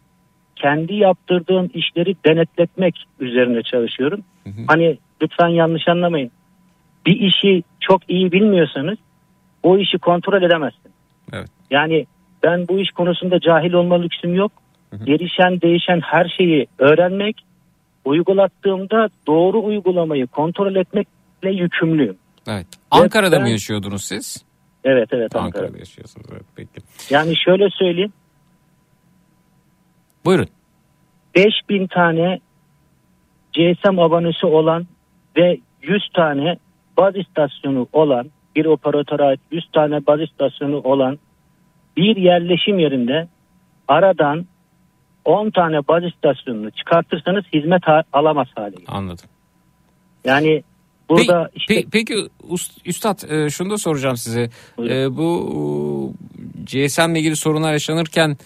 kendi yaptırdığım işleri denetletmek üzerine çalışıyorum. Hani lütfen yanlış anlamayın. Bir işi çok iyi bilmiyorsanız o işi kontrol edemezsin. Evet. Yani ben bu iş konusunda cahil olma lüksüm yok. Gelişen değişen her şeyi öğrenmek, uygulattığımda doğru uygulamayı kontrol etmekle yükümlüyüm. Evet. Ankara'da mı ben- yaşıyordunuz siz? Evet evet Ankara'da. Ankara'da yaşıyorsunuz. Evet, peki. Yani şöyle söyleyeyim. Buyurun. 5000 tane GSM abonesi olan ve 100 tane baz istasyonu olan bir operatöre ait 100 tane baz istasyonu olan bir yerleşim yerinde aradan 10 tane baz istasyonunu çıkartırsanız hizmet alamaz hale gelir. Anladım. Yani burada Pe- işte pe- peki Üstad e, şunu da soracağım size. Buyurun. E, bu GSM ile ilgili sorunlar yaşanırken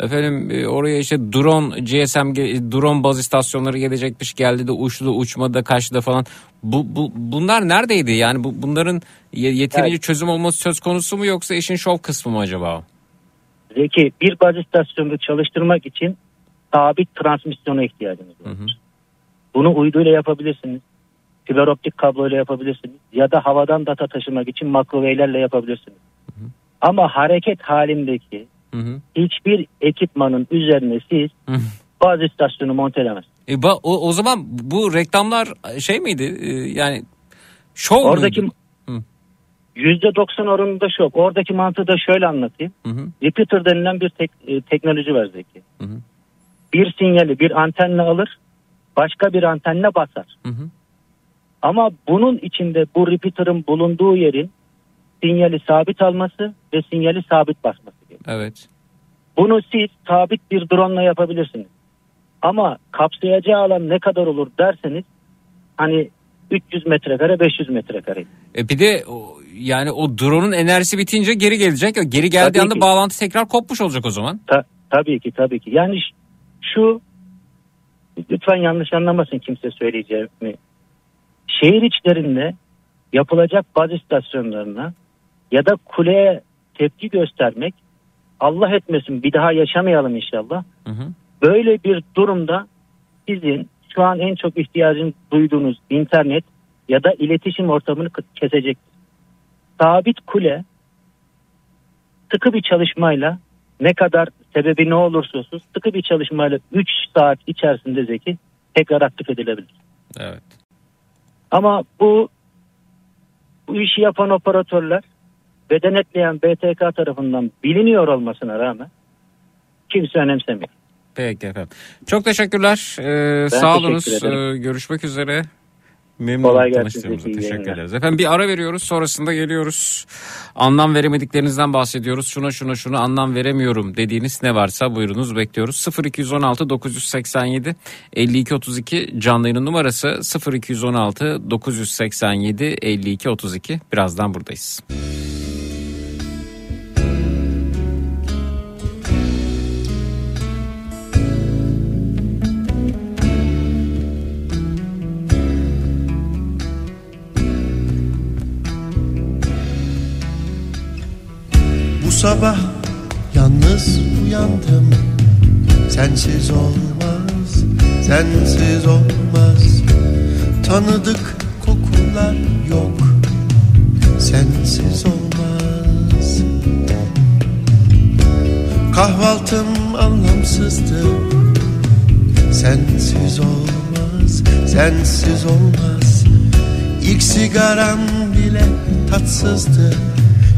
efendim e, oraya işte drone GSM drone baz istasyonları gelecekmiş geldi de uçtu uçmadı kaçtı falan. Bu, bu bunlar neredeydi? Yani bu bunların ye- yeterince Evet. çözüm olması söz konusu mu yoksa işin şov kısmı mı acaba? Zeki bir baz istasyonunu çalıştırmak için sabit transmisyona ihtiyacınız var. Hı hı. Bunu uyduyla yapabilirsiniz. Fiber optik kabloyla yapabilirsiniz. Ya da havadan data taşımak için makroweylerle yapabilirsiniz. Ama hareket halindeki Hı hı. hiçbir ekipmanın üzerine siz Hı hı. baz istasyonu montelemezsiniz. E, ba- o, o zaman bu reklamlar şey miydi? E, yani şov Oradaki muydu? Hı. %90 oranında şok. Oradaki mantığı da şöyle anlatayım. Hı hı. Repeater denilen bir tek, e, teknoloji var Zeki. Hı hı. Bir sinyali bir antenle alır, başka bir antenle basar. Hı hı. Ama bunun içinde bu repeater'ın bulunduğu yerin sinyali sabit alması ve sinyali sabit basması gerekiyor. Evet. Bunu siz sabit bir drone ile yapabilirsiniz. Ama kapsayacağı alan ne kadar olur derseniz hani 300 metrekare 500 metrekare. E bir de yani o drone'un enerjisi bitince geri gelecek. Geri geldiği Tabii anda ki. bağlantı tekrar kopmuş olacak o zaman. Ta- tabii ki tabii ki. Yani şu lütfen yanlış anlamasın kimse söyleyeceğimi. Şehir içlerinde yapılacak baz istasyonlarına ya da kuleye tepki göstermek Allah etmesin bir daha yaşamayalım inşallah. Hı hı. Böyle bir durumda sizin şu an en çok ihtiyacın duyduğunuz internet ya da iletişim ortamını kesecek. Sabit kule sıkı bir çalışmayla ne kadar sebebi ne olursa olsun sıkı bir çalışmayla 3 saat içerisinde Zeki tekrar aktif edilebilir. Evet. Ama bu bu işi yapan operatörler ve denetleyen BTK tarafından biliniyor olmasına rağmen kimse önemsemiyor. Peki efendim. Çok teşekkürler. Ee, sağ teşekkür ederim. Ee, görüşmek üzere. Memnun Kolay tanıştığımıza. Teşekkür yayınlar. ederiz. Efendim bir ara veriyoruz. Sonrasında geliyoruz. Anlam veremediklerinizden bahsediyoruz. Şuna şuna şuna anlam veremiyorum dediğiniz ne varsa buyurunuz bekliyoruz. 0216 987 52 32 canlı yayının numarası 0216 987 52 32. Birazdan buradayız. Sabah yalnız uyandım. Sensiz olmaz, sensiz olmaz. Tanıdık kokular yok Sensiz olmaz. Kahvaltım anlamsızdı. Sensiz olmaz, sensiz olmaz. İlk sigaram bile tatsızdı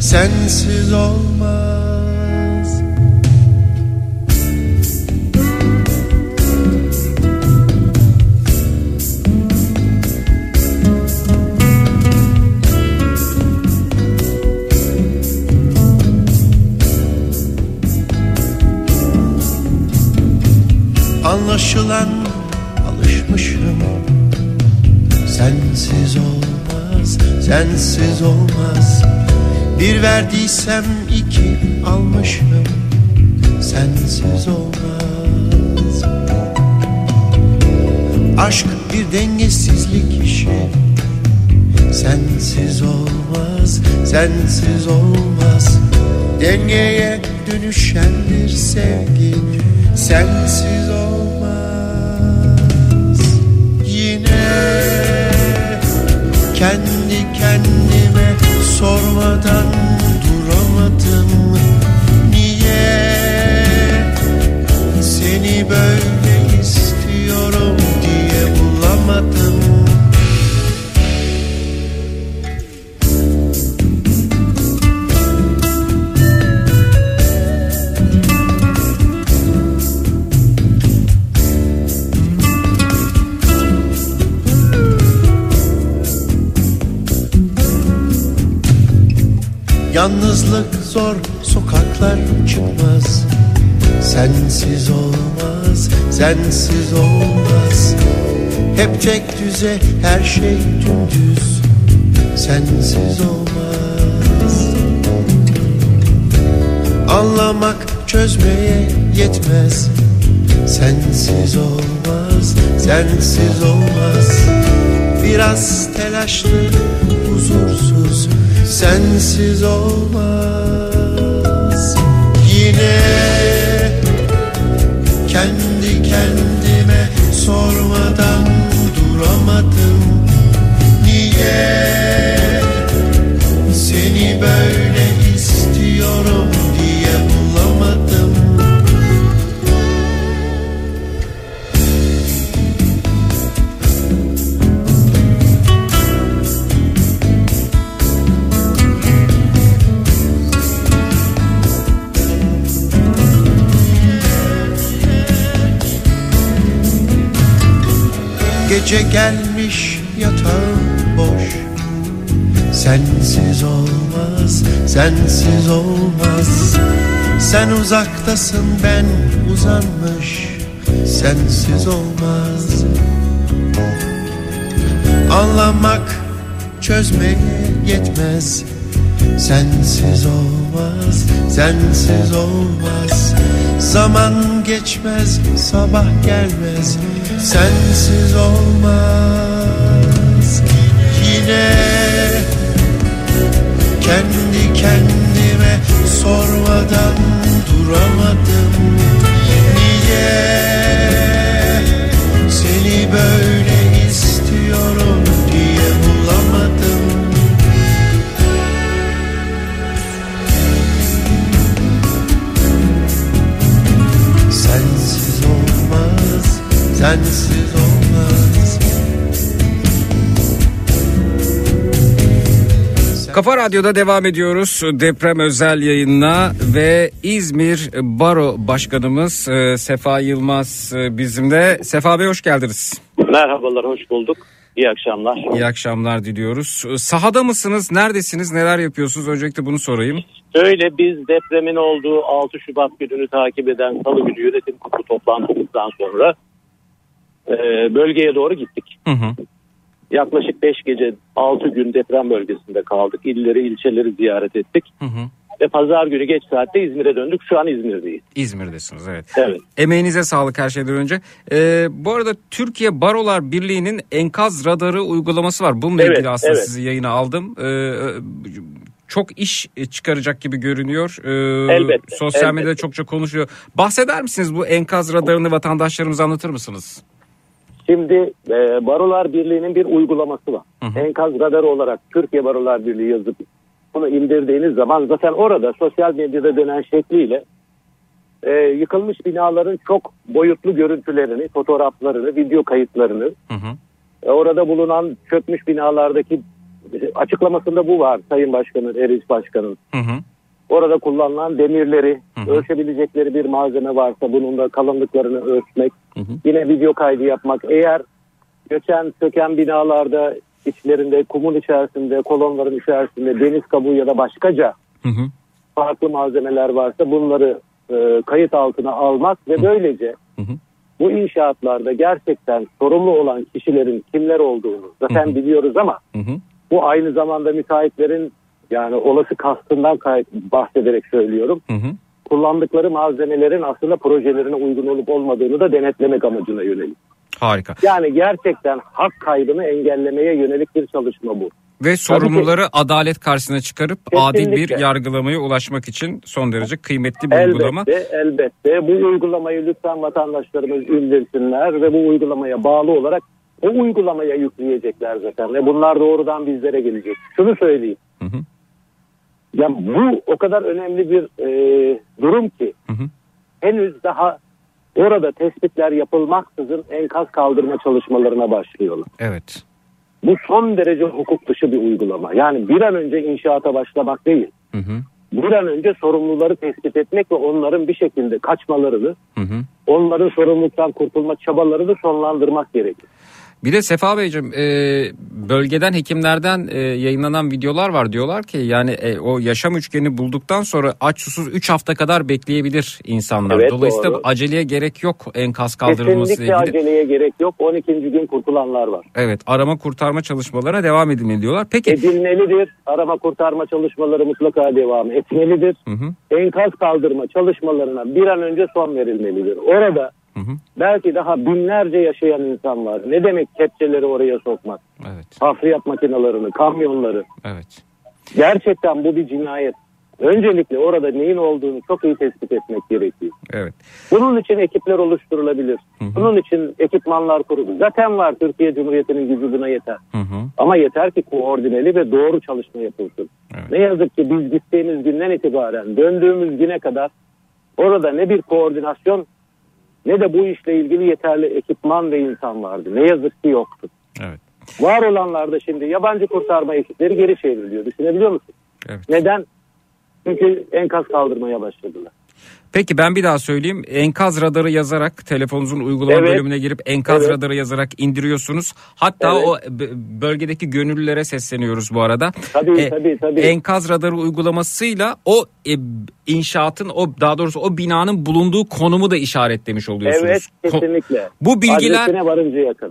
Sensiz olmaz. Anlaşılan alışmışım. Sensiz olmaz, sensiz olmaz Bir verdiysem iki almışım. Sensiz olmaz. Aşk bir dengesizlik işi. Sensiz olmaz, sensiz olmaz. Dengeye dönüşendir sevgi. Sensiz olmaz. Yine kendi kendime sormadan duramadım. Niye? Seni böyle istiyorum diye bulamadım Yalnızlık zor sokaklar çıkmaz. Sensiz olmaz, sensiz olmaz. Hep tek düze her şey dümdüz. Sensiz olmaz. Anlamak çözmeye yetmez. Sensiz olmaz, sensiz olmaz. Biraz telaşlı, huzursuz Sensiz olmaz. Yine kendi kendime sormadan duramadım. Niye seni böyle Gece gelmiş yatağım boş. Sensiz olmaz, sensiz olmaz. Sen uzaktasın ben uzanmış. Sensiz olmaz. Anlamak çözmeye yetmez. Sensiz olmaz, sensiz olmaz. Zaman geçmez, sabah gelmez Sensiz olmaz Yine. Kendi kendime sormadan duramadım. Niye seni böyle sensiz olmaz Kafa Radyo'da devam ediyoruz deprem özel yayınına ve İzmir Baro Başkanımız e, Sefa Yılmaz e, bizimle. Sefa Bey hoş geldiniz. Merhabalar, hoş bulduk. İyi akşamlar. İyi akşamlar diliyoruz. Sahada mısınız? Neredesiniz? Neler yapıyorsunuz? Öncelikle bunu sorayım. Şöyle biz depremin olduğu 6 Şubat gününü takip eden Salı günü yönetim kurulu toplantımızdan sonra e, bölgeye doğru gittik. Hı hı. Yaklaşık 5 gece 6 gün deprem bölgesinde kaldık. İlleri, ilçeleri ziyaret ettik. Hı hı. Ve pazar günü geç saatte İzmir'e döndük. Şu an İzmir'deyiz. İzmir'desiniz evet. Evet. Emeğinize sağlık her şeyden önce. Ee, bu arada Türkiye Barolar Birliği'nin enkaz radarı uygulaması var. Bununla Evet, ilgili aslında evet. sizi yayına aldım. Ee, çok iş çıkaracak gibi görünüyor. Ee, Elbette, Sosyal elbette. medyada çokça konuşuyor. Bahseder misiniz bu enkaz radarını vatandaşlarımıza anlatır mısınız? Şimdi e, Barolar Birliği'nin bir uygulaması var. Enkaz radarı olarak Türkiye Barolar Birliği yazıp bunu indirdiğiniz zaman zaten orada sosyal medyada dönen şekliyle e, yıkılmış binaların çok boyutlu görüntülerini, fotoğraflarını, video kayıtlarını, Hı hı. e, orada bulunan çökmüş binalardaki e, açıklamasında bu var Sayın Başkan'ın, Eriş Başkan'ın. Hı hı. Orada kullanılan demirleri, Hı hı. ölçebilecekleri bir malzeme varsa bunun da kalınlıklarını ölçmek, Hı hı. yine video kaydı yapmak. Eğer göçen, söken binalarda içlerinde, kumun içerisinde, kolonların içerisinde deniz kabuğu ya da başkaca Hı hı. farklı malzemeler varsa bunları e, kayıt altına almak ve böylece Hı hı. bu inşaatlarda gerçekten sorumlu olan kişilerin kimler olduğunu zaten Hı hı. biliyoruz ama Hı hı. bu aynı zamanda müteahhitlerin yani olası kastından bahsederek söylüyorum. Hı hı. Kullandıkları malzemelerin aslında projelerine uygun olup olmadığını da denetlemek amacına yönelik. Harika. Yani gerçekten hak kaybını engellemeye yönelik bir çalışma bu. Ve sorumluları adalet karşısına çıkarıp adil bir Kesinlikle. yargılamaya ulaşmak için son derece kıymetli bir uygulama. Elbette, elbette. Bu uygulamayı lütfen vatandaşlarımız indirsinler ve bu uygulamaya bağlı olarak o uygulamaya yükleyecekler zaten. Ve bunlar doğrudan bizlere gelecek. Şunu söyleyeyim. Hı hı. Ya bu o kadar önemli bir e, durum ki Hı hı. henüz daha orada tespitler yapılmaksızın enkaz kaldırma çalışmalarına başlıyorlar. Evet. Bu son derece hukuk dışı bir uygulama. Yani bir an önce inşaata başlamak değil. Hı hı. Bir an önce sorumluları tespit etmek ve onların bir şekilde kaçmalarını, Hı hı. onların sorumluluktan kurtulma çabalarını sonlandırmak gerekir. Bir de Sefa Beyciğim e, bölgeden hekimlerden e, yayınlanan videolar var diyorlar ki yani e, o yaşam üçgeni bulduktan sonra aç susuz 3 hafta kadar bekleyebilir insanlar. Evet, Dolayısıyla doğru. aceleye gerek yok enkaz kaldırılması Kesinlikle ilgili. aceleye gerek yok. 12. gün kurtulanlar var. Evet arama kurtarma çalışmalarına devam edilmeli diyorlar. Peki Edilmelidir. Arama kurtarma çalışmaları mutlaka devam etmelidir. Hı hı. Enkaz kaldırma çalışmalarına bir an önce son verilmelidir. Orada Hı hı. belki daha binlerce yaşayan insan var. Ne demek kepçeleri oraya sokmak? Evet. Hafriyat makinalarını, kamyonları. Evet. Gerçekten bu bir cinayet. Öncelikle orada neyin olduğunu çok iyi tespit etmek gerekiyor. Evet. Bunun için ekipler oluşturulabilir. Hı hı. Bunun için ekipmanlar kurulur. Zaten var Türkiye Cumhuriyeti'nin gücü buna yeter. Hı hı. Ama yeter ki koordineli ve doğru çalışma yapılsın. Evet. Ne yazık ki biz gittiğimiz günden itibaren döndüğümüz güne kadar orada ne bir koordinasyon ne de bu işle ilgili yeterli ekipman ve insan vardı. Ne yazık ki yoktu. Evet. Var olanlarda şimdi yabancı kurtarma ekipleri geri çevriliyor. Düşünebiliyor musun? Evet. Neden? Çünkü enkaz kaldırmaya başladılar. Peki ben bir daha söyleyeyim. Enkaz radarı yazarak telefonunuzun uygulama Evet. bölümüne girip enkaz Evet. radarı yazarak indiriyorsunuz. Hatta Evet. o bölgedeki gönüllülere sesleniyoruz bu arada. Tabii, E, tabii, tabii. Enkaz radarı uygulamasıyla o e, inşaatın o daha doğrusu o binanın bulunduğu konumu da işaretlemiş oluyorsunuz. Evet kesinlikle. Bu bilgiler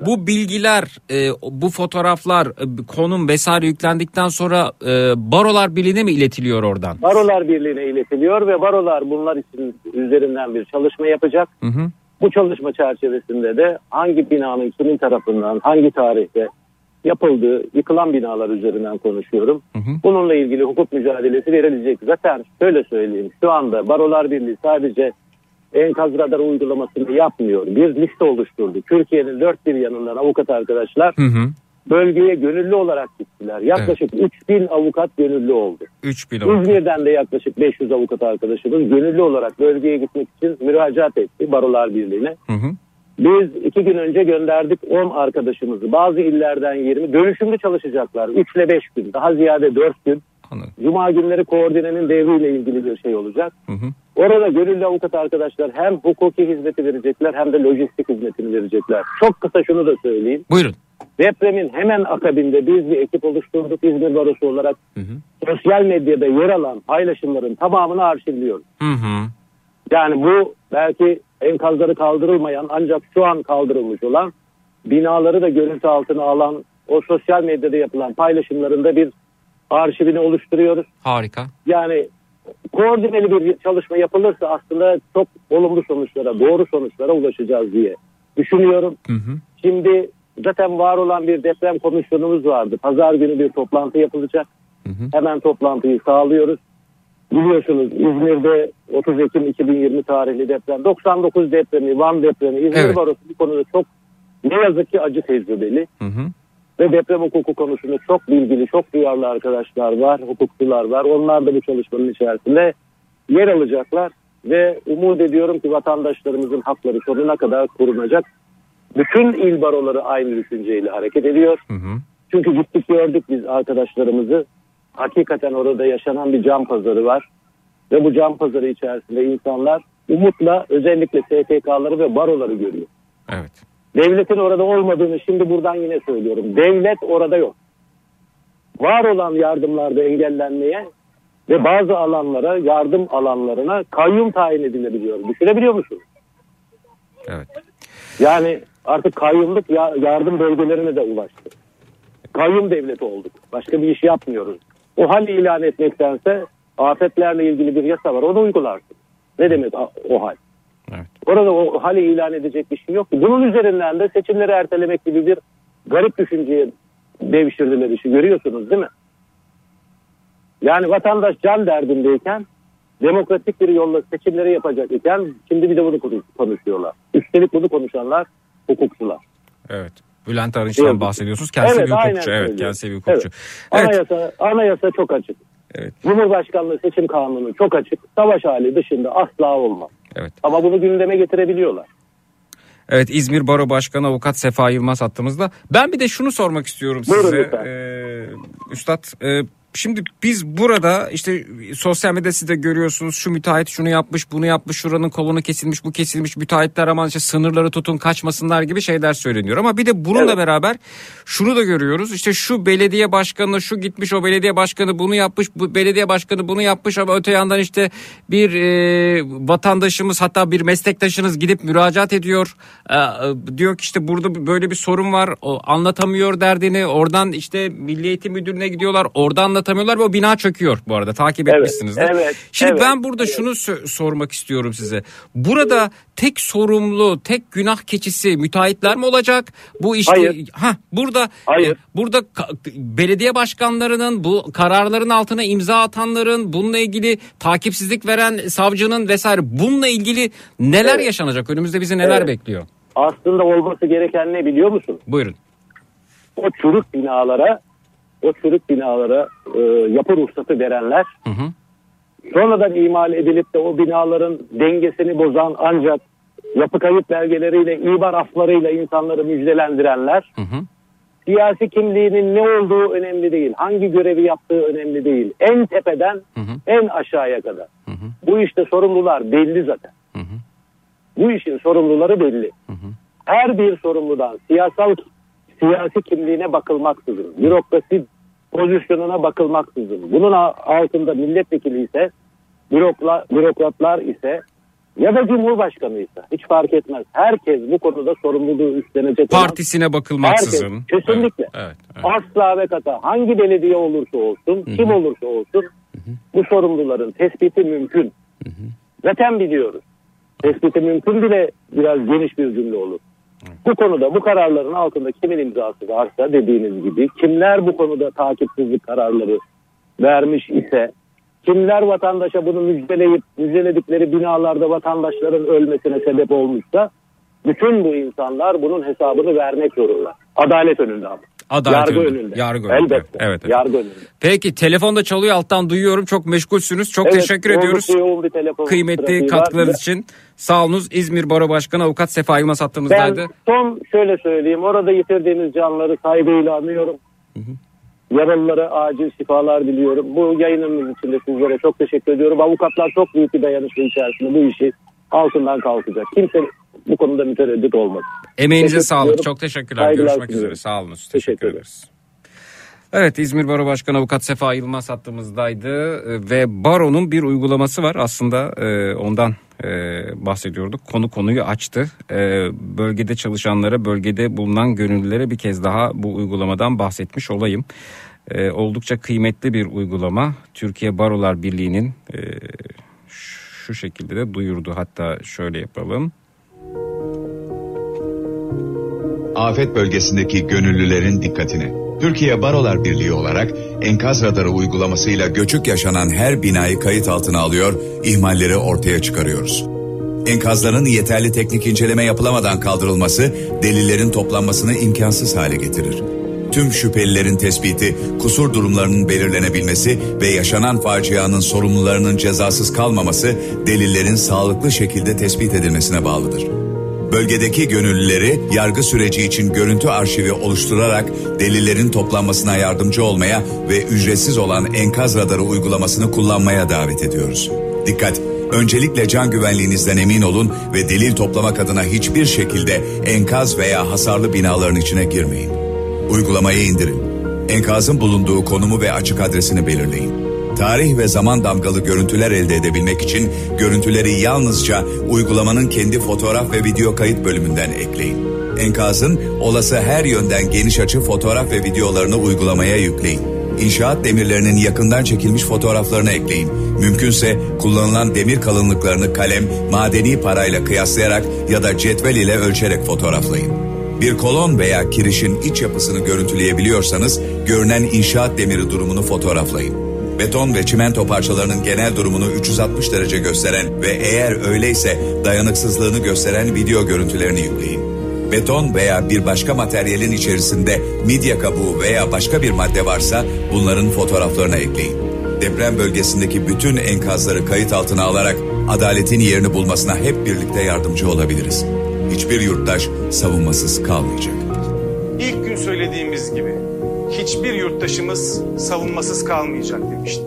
bu bilgiler, e, bu fotoğraflar, e, konum vesaire yüklendikten sonra e, Barolar Birliği'ne mi iletiliyor oradan? Barolar Birliği'ne iletiliyor ve barolar bunlar için üzerinden bir çalışma yapacak. Hı hı. Bu çalışma çerçevesinde de hangi binanın kimin tarafından hangi tarihte yapıldığı yıkılan binalar üzerinden konuşuyorum. Hı hı. Bununla ilgili hukuk mücadelesi verilecek. Zaten şöyle söyleyeyim şu anda Barolar Birliği sadece enkaz radar uygulamasını yapmıyor. Bir liste oluşturdu. Türkiye'nin dört bir yanından avukat arkadaşlar Hı hı. Bölgeye gönüllü olarak gittiler. Yaklaşık 3000 avukat gönüllü oldu. 3000 avukat. İzmir'den de yaklaşık 500 avukat arkadaşımız gönüllü olarak bölgeye gitmek için müracaat etti Barolar Birliği'ne. Hı hı. Biz iki gün önce gönderdik 10 arkadaşımızı. Bazı illerden 20 dönüşümlü çalışacaklar. 3 ile 5 gün daha ziyade 4 gün. Anladım. Cuma günleri koordinenin devriyle ilgili bir şey olacak. Hı hı. Orada gönüllü avukat arkadaşlar hem hukuki hizmeti verecekler hem de lojistik hizmetini verecekler. Çok kısa şunu da söyleyeyim. Buyurun. Depremin hemen akabinde biz bir ekip oluşturduk İzmir Barosu olarak. Hı hı. Sosyal medyada yer alan paylaşımların tamamını arşivliyoruz. Hı hı. Yani bu belki enkazları kaldırılmayan ancak şu an kaldırılmış olan binaları da görüntü altına alan o sosyal medyada yapılan paylaşımlarında bir arşivini oluşturuyoruz. Harika. Yani koordineli bir çalışma yapılırsa aslında çok olumlu sonuçlara, doğru sonuçlara ulaşacağız diye düşünüyorum. Hı hı. Şimdi zaten var olan bir deprem komisyonumuz vardı. Pazar günü bir toplantı yapılacak. Hı hı. Hemen toplantıyı sağlıyoruz. Biliyorsunuz İzmir'de 30 Ekim 2020 tarihli deprem, 99 depremi, Van depremi, İzmir Evet. Barosu bu konuda çok ne yazık ki acı tecrübeli. Hı hı. Ve deprem hukuku konusunda çok bilgili, çok duyarlı arkadaşlar var, hukukçular var. Onlar da bu çalışmanın içerisinde yer alacaklar. Ve umut ediyorum ki vatandaşlarımızın hakları sonuna kadar korunacak. Bütün il baroları aynı düşünceyle hareket ediyor. Hı hı. Çünkü gittik gördük biz arkadaşlarımızı. Hakikaten orada yaşanan bir can pazarı var. Ve bu can pazarı içerisinde insanlar umutla özellikle STK'ları ve baroları görüyor. Evet. Devletin orada olmadığını şimdi buradan yine söylüyorum. Devlet orada yok. Var olan yardımlarda engellenmeye ve bazı alanlara, yardım alanlarına kayyum tayin edilebiliyor. Düşünebiliyor musunuz? Evet. Yani artık kayyumluk ya- yardım bölgelerine de ulaştı. Kayyum devleti olduk. Başka bir iş yapmıyoruz. O hal ilan etmektense afetlerle ilgili bir yasa var. Onu uygularsın. Ne demek o hal? Evet. Orada o hali ilan edecek bir şey yok. Bunun üzerinden de seçimleri ertelemek gibi bir garip düşünceye devşirdiler işi. Görüyorsunuz değil mi? Yani vatandaş can derdindeyken demokratik bir yolla seçimleri yapacak iken şimdi bir de bunu konuş- konuşuyorlar. Üstelik bunu konuşanlar hukukçular. Evet. Bülent Arınç'tan Evet. bahsediyorsunuz. Kendisi bir aynen hukukçu. Evet, kendisi bir hukukçu. Evet. Evet. Anayasa, anayasa çok açık. Evet. Cumhurbaşkanlığı seçim kanunu çok açık. Savaş hali dışında asla olmaz. Evet. Ama bunu gündeme getirebiliyorlar. Evet İzmir Baro Başkanı Avukat Sefa Yılmaz hattımızda. Ben bir de şunu sormak istiyorum Buyurun size. lütfen. Ee, Üstad e, şimdi biz burada işte sosyal medyada siz de görüyorsunuz şu müteahhit şunu yapmış bunu yapmış şuranın kolunu kesilmiş bu kesilmiş müteahhitler aman işte sınırları tutun kaçmasınlar gibi şeyler söyleniyor. Ama bir de bununla Evet. beraber şunu da görüyoruz işte şu belediye başkanı şu gitmiş o belediye başkanı bunu yapmış bu belediye başkanı bunu yapmış ama öte yandan işte bir e, vatandaşımız hatta bir meslektaşınız gidip müracaat ediyor. E, e, diyor ki işte burada böyle bir sorun var o anlatamıyor derdini oradan işte Milli Eğitim Müdürlüğü'ne gidiyorlar orada anlatamıyorlar ve o bina çöküyor bu arada takip Evet, etmişsinizdir. evet, Şimdi evet, ben burada şunu sö- sormak istiyorum size. Burada tek sorumlu, tek günah keçisi müteahhitler mi olacak? Bu işte Hayır. ha burada Hayır. e, burada belediye başkanlarının bu kararların altına imza atanların bununla ilgili takipsizlik veren savcının vesaire bununla ilgili neler Evet. yaşanacak? Önümüzde bizi neler Evet. bekliyor? Aslında olması gereken ne biliyor musun? Buyurun. O çürük binalara o çürük binalara e, yapı ruhsatı verenler Hı hı. sonradan imal edilip de o binaların dengesini bozan ancak yapı kayıt belgeleriyle, ibar aflarıyla insanları müjdelendirenler Hı hı. siyasi kimliğinin ne olduğu önemli değil. Hangi görevi yaptığı önemli değil. En tepeden Hı hı. en aşağıya kadar. Hı hı. Bu işte sorumlular belli zaten. Hı hı. Bu işin sorumluları belli. Hı hı. Her bir sorumludan siyasal siyasi kimliğine bakılmaksızın, bürokrasi pozisyonuna bakılmaksızın, bunun altında milletvekili ise, bürokla, bürokratlar ise ya da cumhurbaşkanı ise hiç fark etmez. Herkes bu konuda sorumluluğu üstlenecek. olan- Partisine bakılmaksızın. Herkes, kesinlikle. Evet, evet, evet. Asla ve kata hangi belediye olursa olsun, kim olursa olsun bu sorumluların tespiti mümkün. Zaten biliyoruz. Tespiti mümkün bile biraz geniş bir cümle olur. Bu konuda bu kararların altında kimin imzası varsa dediğiniz gibi kimler bu konuda takipsizlik kararları vermiş ise kimler vatandaşa bunu müjdeleyip müjdeledikleri binalarda vatandaşların ölmesine sebep olmuşsa bütün bu insanlar bunun hesabını vermek zorunda. Adalet önünde ama. Adalet yargı önünde. önünde. Yargı önünde. Elbette. Evet, evet. Yargı önünde. Peki telefonda çalıyor alttan duyuyorum. Çok meşgulsünüz. Çok Evet, teşekkür ediyoruz. yoğun bir telefon Kıymetli trafiği var. katkılarınız için. Sağ olunuz. İzmir Baro Başkanı Avukat Sefa Yılmaz Ben hattımızdaydı. son şöyle söyleyeyim. Orada yitirdiğiniz canları saygıyla anıyorum. Yaralılara acil şifalar diliyorum. Bu yayınımız için de sizlere çok teşekkür ediyorum. Avukatlar çok büyük bir dayanışma içerisinde bu işi altından kalkacak. Kimse bu konuda mütereddit olmasın. Emeğinize Teşekkür sağlık. ediyorum. Çok teşekkürler. Saygılar Görüşmek üzere. Sağ olun. Teşekkür, Teşekkür ederiz. Evet İzmir Baro Başkanı Avukat Sefa Yılmaz hattımızdaydı ve Baro'nun bir uygulaması var aslında e, ondan e, bahsediyorduk. Konu konuyu açtı. E, bölgede çalışanlara, bölgede bulunan gönüllülere bir kez daha bu uygulamadan bahsetmiş olayım. E, oldukça kıymetli bir uygulama. Türkiye Barolar Birliği'nin e, şu şekilde de duyurdu. Hatta şöyle yapalım. Afet bölgesindeki gönüllülerin dikkatine. Türkiye Barolar Birliği olarak enkaz radarı uygulamasıyla göçük yaşanan her binayı kayıt altına alıyor, ihmalleri ortaya çıkarıyoruz. Enkazların yeterli teknik inceleme yapılamadan kaldırılması delillerin toplanmasını imkansız hale getirir. Tüm şüphelilerin tespiti, kusur durumlarının belirlenebilmesi ve yaşanan facianın sorumlularının cezasız kalmaması delillerin sağlıklı şekilde tespit edilmesine bağlıdır. Bölgedeki gönüllüleri yargı süreci için görüntü arşivi oluşturarak delillerin toplanmasına yardımcı olmaya ve ücretsiz olan enkaz radarı uygulamasını kullanmaya davet ediyoruz. Dikkat! Öncelikle can güvenliğinizden emin olun ve delil toplamak adına hiçbir şekilde enkaz veya hasarlı binaların içine girmeyin. Uygulamayı indirin. Enkazın bulunduğu konumu ve açık adresini belirleyin. Tarih ve zaman damgalı görüntüler elde edebilmek için görüntüleri yalnızca uygulamanın kendi fotoğraf ve video kayıt bölümünden ekleyin. Enkazın olası her yönden geniş açı fotoğraf ve videolarını uygulamaya yükleyin. inşaat demirlerinin yakından çekilmiş fotoğraflarını ekleyin. Mümkünse kullanılan demir kalınlıklarını kalem, madeni parayla kıyaslayarak ya da cetvel ile ölçerek fotoğraflayın. Bir kolon veya kirişin iç yapısını görüntüleyebiliyorsanız görünen inşaat demiri durumunu fotoğraflayın. Beton ve çimento parçalarının genel durumunu 360 derece gösteren ve eğer öyleyse dayanıksızlığını gösteren video görüntülerini yükleyin. Beton veya bir başka materyalin içerisinde midye kabuğu veya başka bir madde varsa bunların fotoğraflarını ekleyin. Deprem bölgesindeki bütün enkazları kayıt altına alarak adaletin yerini bulmasına hep birlikte yardımcı olabiliriz. Hiçbir yurttaş savunmasız kalmayacak. Hiçbir yurttaşımız savunmasız kalmayacak demiştik.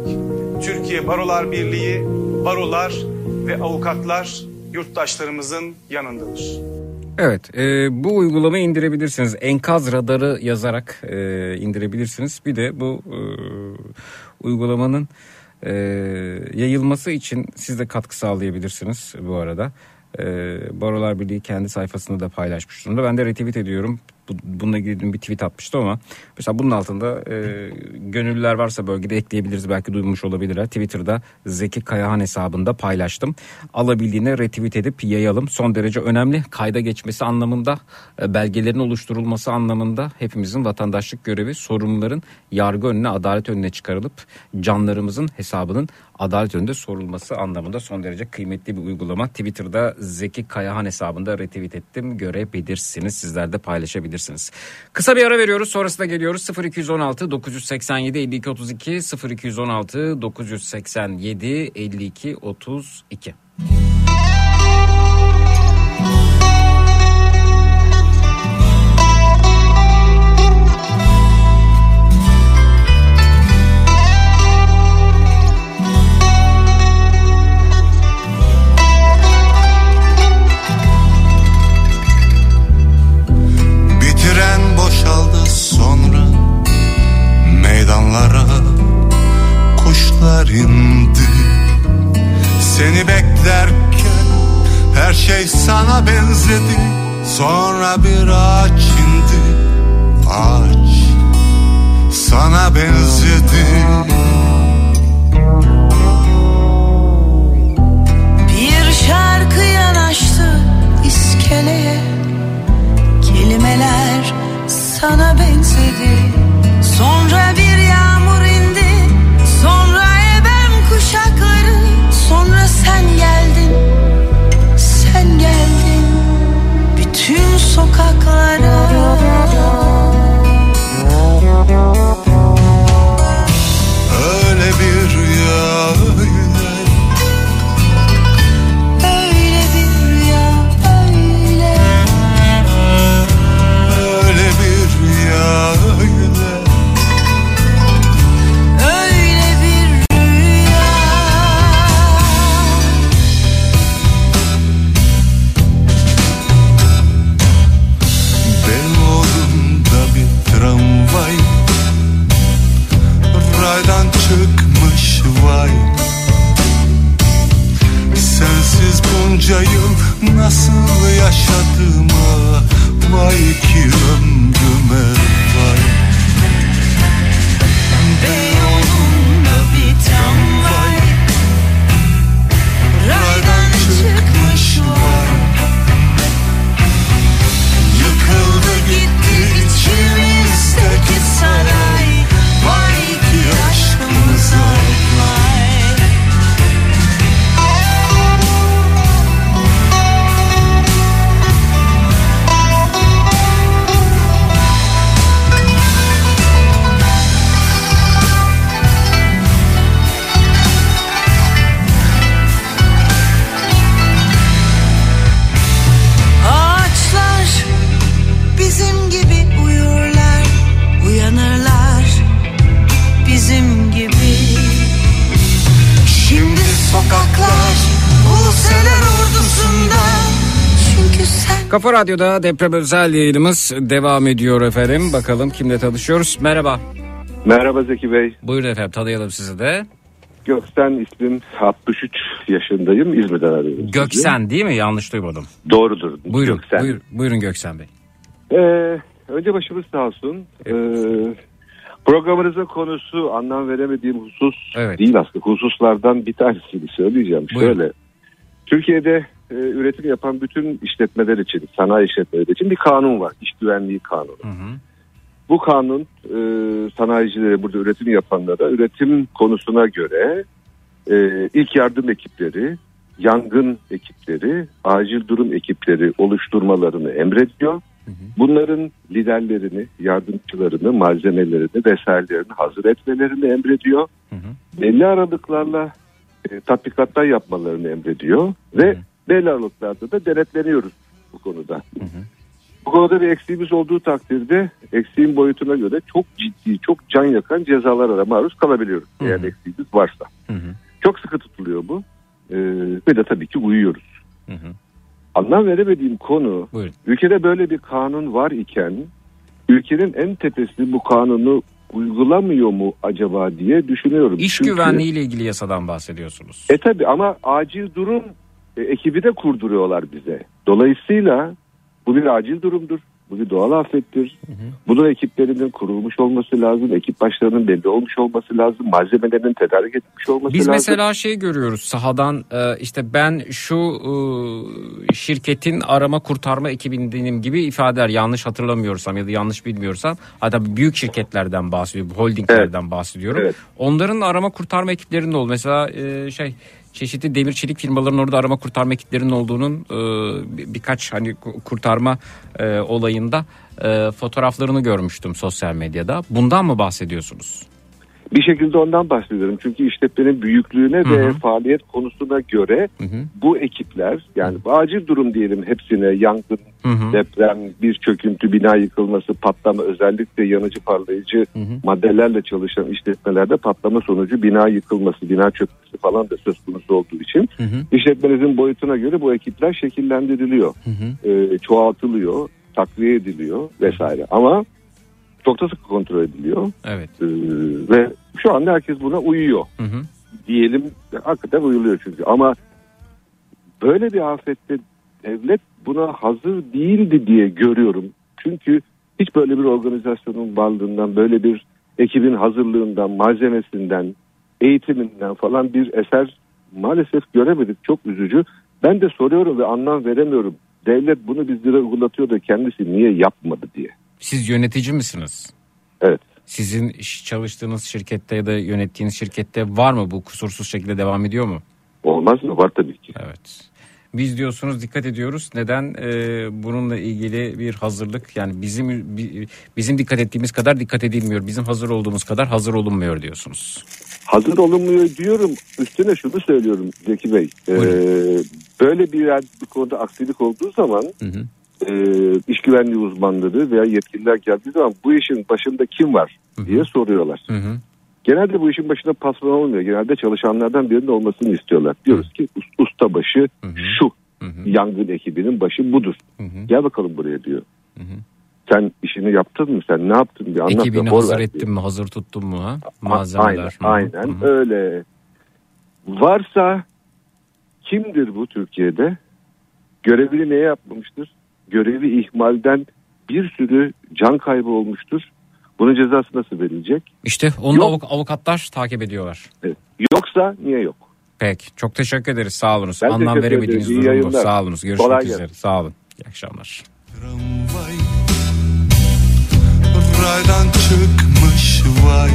Türkiye Barolar Birliği, barolar ve avukatlar yurttaşlarımızın yanındadır. Evet e, bu uygulamayı indirebilirsiniz. Enkaz radarı yazarak e, indirebilirsiniz. Bir de bu e, uygulamanın e, yayılması için siz de katkı sağlayabilirsiniz bu arada. E, Barolar Birliği kendi sayfasında da paylaşmış durumda. Ben de retweet ediyorum. Bu, bununla ilgili dün bir tweet atmıştım ama mesela bunun altında e, gönüllüler varsa bölgede ekleyebiliriz. Belki duymuş olabilirler. Twitter'da Zeki Kayahan hesabında paylaştım. Alabildiğine retweet edip yayalım. Son derece önemli. Kayda geçmesi anlamında, e, belgelerin oluşturulması anlamında hepimizin vatandaşlık görevi sorumluların yargı önüne, adalet önüne çıkarılıp canlarımızın hesabının adalet önünde sorulması anlamında son derece kıymetli bir uygulama. Twitter'da Zeki Kayahan hesabında retweet ettim. Görebilirsiniz. Sizler de paylaşabilirsiniz. Kısa bir ara veriyoruz. Sonrasında geliyoruz. 0216 987 52 32 0216 987 52 32. Beklerken her şey sana benzedi. Sonra bir ağaç indi Ağaç sana benzedi. Bir şarkı yanaştı iskeleye. Kelimeler sana benzedi. Sonra bir yağmur indi Sonra Sonra sen geldin Sen geldin. Bütün sokaklara Kafa Radyo'da deprem özel yayınımız devam ediyor efendim. Bakalım kimle tanışıyoruz. Merhaba. Merhaba Zeki Bey. Buyurun efendim tanıyalım sizi de. Göksen ismim 63 yaşındayım. İzmir'den arıyorum. sizi. Göksen değil mi? Yanlış duymadım. Doğrudur. Buyurun, Göksen. buyur, buyurun Göksen Bey. Ee, önce başımız sağ olsun. Ee, Programınızın konusu anlam veremediğim husus Evet. değil aslında. Hususlardan bir tanesini söyleyeceğim. Buyurun. Şöyle. Türkiye'de e, üretim yapan bütün işletmeler için, sanayi işletmeleri için bir kanun var. İş güvenliği kanunu. Bu kanun e, sanayicilere, burada üretim yapanlara üretim konusuna göre e, ilk yardım ekipleri, yangın ekipleri, acil durum ekipleri oluşturmalarını emrediyor. Bunların liderlerini, yardımcılarını, malzemelerini vesairelerini hazır etmelerini emrediyor. Belli aralıklarla e, tatbikatlar yapmalarını emrediyor ve belli aralıklarda da denetleniyoruz bu konuda. Bu konuda bir eksiğimiz olduğu takdirde eksiğin boyutuna göre çok ciddi, çok can yakan cezalara maruz kalabiliyoruz. Eğer eksiğimiz varsa. Çok sıkı tutuluyor bu. Ee, ve de tabii ki uyuyoruz. Anlam veremediğim konu ülkede böyle bir kanun var iken ülkenin en tepesi bu kanunu uygulamıyor mu acaba diye düşünüyorum. İş Çünkü- güvenliği ile ilgili yasadan bahsediyorsunuz. E tabi ama acil durum e, ekibi de kurduruyorlar bize. Dolayısıyla bu bir acil durumdur. Bu bir doğal afettir. Bunun ekiplerinin kurulmuş olması lazım. Ekip başlarının belli olmuş olması lazım. Malzemelerin tedarik edilmiş olması Biz lazım. mesela şey görüyoruz sahadan e, işte ben şu e, şirketin arama kurtarma ekibindenim gibi ifadeler yanlış hatırlamıyorsam ya da yanlış bilmiyorsam hatta büyük şirketlerden bahsediyorum holdinglerden bahsediyorum. Evet. Onların arama kurtarma ekiplerinin oldu. Mesela e, şey çeşitli demir çelik firmaların orada arama kurtarma ekiplerinin olduğunun e, bir- birkaç hani ku- kurtarma e, olayında e, fotoğraflarını görmüştüm sosyal medyada. Bundan mı bahsediyorsunuz? Bir şekilde ondan bahsediyorum. Çünkü işletmenin büyüklüğüne ve faaliyet konusuna göre bu ekipler yani acil durum diyelim hepsine yangın, deprem, bir çöküntü, bina yıkılması, patlama özellikle yanıcı parlayıcı maddelerle çalışan işletmelerde patlama sonucu bina yıkılması, bina çökmesi falan da söz konusu olduğu için işletmenizin boyutuna göre bu ekipler şekillendiriliyor, e, çoğaltılıyor, takviye ediliyor vesaire. Ama çok da sıkı kontrol ediliyor. Evet. Ee, ve şu anda herkes buna uyuyor. Diyelim hakikaten uyuluyor çünkü ama böyle bir afette devlet buna hazır değildi diye görüyorum. Çünkü hiç böyle bir organizasyonun varlığından, böyle bir ekibin hazırlığından, malzemesinden, eğitiminden falan bir eser maalesef göremedik. Çok üzücü. Ben de soruyorum ve anlam veremiyorum. Devlet bunu bizlere uygulatıyor da kendisi niye yapmadı diye. Siz yönetici misiniz? Evet. Sizin çalıştığınız şirkette ya da yönettiğiniz şirkette var mı bu kusursuz şekilde devam ediyor mu? Olmaz mı? Var tabii ki. Evet. Biz diyorsunuz dikkat ediyoruz. Neden Ee, bununla ilgili bir hazırlık yani bizim bi- bizim dikkat ettiğimiz kadar dikkat edilmiyor. Bizim hazır olduğumuz kadar hazır olunmuyor diyorsunuz. Hazır olunmuyor diyorum. Üstüne şunu söylüyorum Zeki Bey. Ee, böyle bir bir konuda aksilik olduğu zaman e, iş güvenliği uzmanları veya yetkililer geldiği zaman bu işin başında kim var diye soruyorlar. Genelde bu işin başında patron olmuyor. Genelde çalışanlardan birinin olmasını istiyorlar. Diyoruz ki us- ustabaşı şu. Yangın ekibinin başı budur. Gel bakalım buraya diyor. Sen işini yaptın mı? Sen ne yaptın? Bir anlat Ekibini hazır ettin mi? Hazır tuttun mu? Ha? Malzemeler. Aynen, aynen öyle. Varsa kimdir bu Türkiye'de? Görevini neye yapmamıştır? Görevi ihmalden bir sürü can kaybı olmuştur. Bunun cezası nasıl verilecek? İşte onu avuk- avukatlar takip ediyorlar. Evet. Yoksa niye yok? Pek. Çok teşekkür ederiz. Sağ olunuz. Ben Anlam veremediğiniz durum bu. yayınlar. Sağ olunuz. Görüşmek Kolay üzere. gelsin. Sağ olun. İyi akşamlar. Raydan çıkmış vay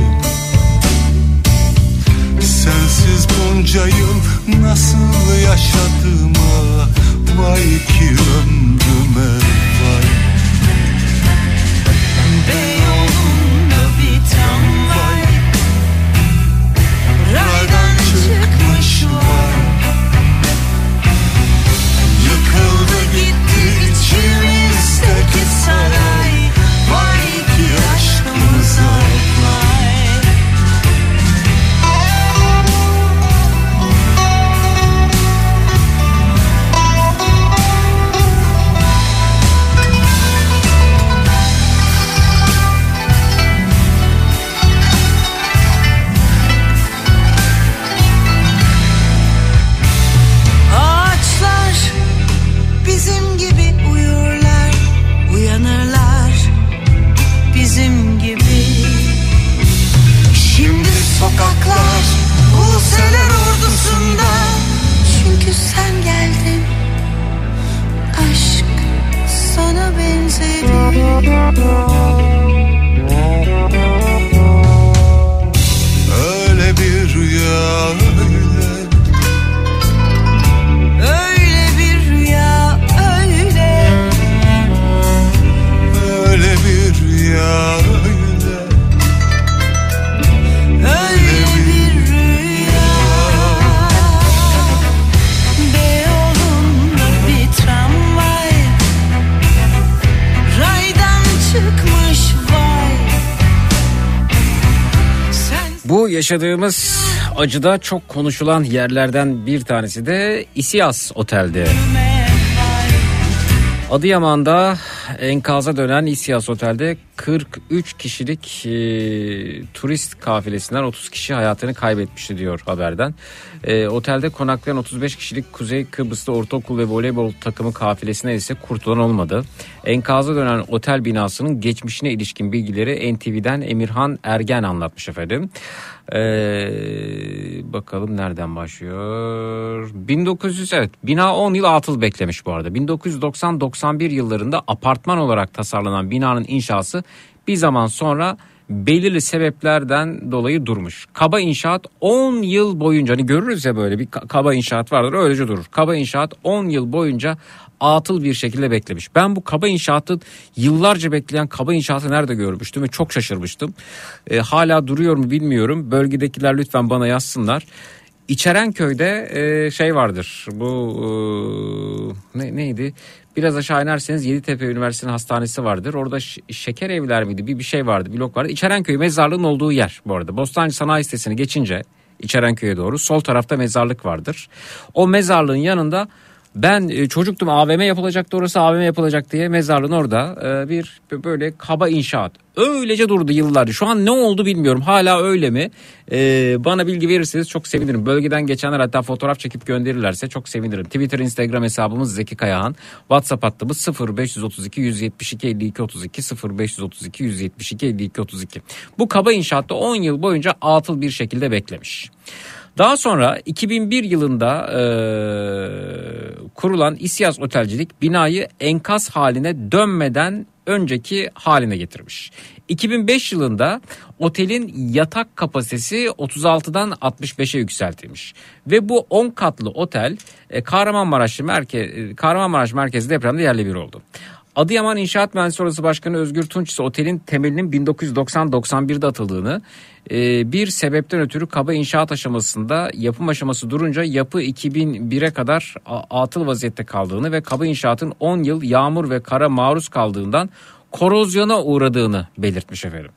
Sensiz bunca yıl nasıl yaşadığıma Vay ki ömrüme vay. Beyoğlu'nda bir tramvay yaşadığımız acıda çok konuşulan yerlerden bir tanesi de İsias Otel'de. Adıyaman'da enkaza dönen İsias Otel'de 43 kişilik e, turist kafilesinden 30 kişi hayatını kaybetmişti diyor haberden. E, otelde konaklayan 35 kişilik Kuzey Kıbrıs'ta ortaokul ve voleybol takımı kafilesine ise kurtulan olmadı. Enkaza dönen otel binasının geçmişine ilişkin bilgileri NTV'den Emirhan Ergen anlatmış efendim. Ee, bakalım nereden başlıyor? 1900 evet bina 10 yıl atıl beklemiş bu arada. 1990-91 yıllarında apartman olarak tasarlanan binanın inşası bir zaman sonra belirli sebeplerden dolayı durmuş. Kaba inşaat 10 yıl boyunca hani görürüz ya böyle bir ka- kaba inşaat vardır öylece durur. Kaba inşaat 10 yıl boyunca atıl bir şekilde beklemiş. Ben bu kaba inşaatı yıllarca bekleyen kaba inşaatı nerede görmüştüm ve çok şaşırmıştım. E, hala duruyor mu bilmiyorum. Bölgedekiler lütfen bana yazsınlar. İçerenköy'de e, şey vardır. Bu e, ne, neydi? Biraz aşağı inerseniz Yeditepe Üniversitesi'nin hastanesi vardır. Orada şeker evler miydi? Bir bir şey vardı, blok vardı. İçerenköy mezarlığın olduğu yer bu arada. Bostancı Sanayi Sitesi'ni geçince İçerenköy'e doğru sol tarafta mezarlık vardır. O mezarlığın yanında ben e, çocuktum AVM yapılacaktı orası AVM yapılacak diye mezarlığın orada e, bir böyle kaba inşaat. Öylece durdu yıllarca. Şu an ne oldu bilmiyorum. Hala öyle mi? E, bana bilgi verirseniz çok sevinirim. Bölgeden geçenler hatta fotoğraf çekip gönderirlerse çok sevinirim. Twitter, Instagram hesabımız Zeki Kayahan. WhatsApp hattımız 0532 172 52 32 0532 172 52 32. Bu kaba inşaatta 10 yıl boyunca atıl bir şekilde beklemiş. Daha sonra 2001 yılında e, kurulan İsyas Otelcilik binayı enkaz haline dönmeden önceki haline getirmiş. 2005 yılında otelin yatak kapasitesi 36'dan 65'e yükseltilmiş. Ve bu 10 katlı otel e, Kahramanmaraş, merke, e, Kahramanmaraş merkezi depremde yerle bir oldu. Adıyaman İnşaat Mühendisleri Odası Başkanı Özgür Tunç ise otelin temelinin 1990-91'de atıldığını, e, bir sebepten ötürü kaba inşaat aşamasında yapım aşaması durunca yapı 2001'e kadar atıl vaziyette kaldığını ve kaba inşaatın 10 yıl yağmur ve kara maruz kaldığından korozyona uğradığını belirtmiş efendim.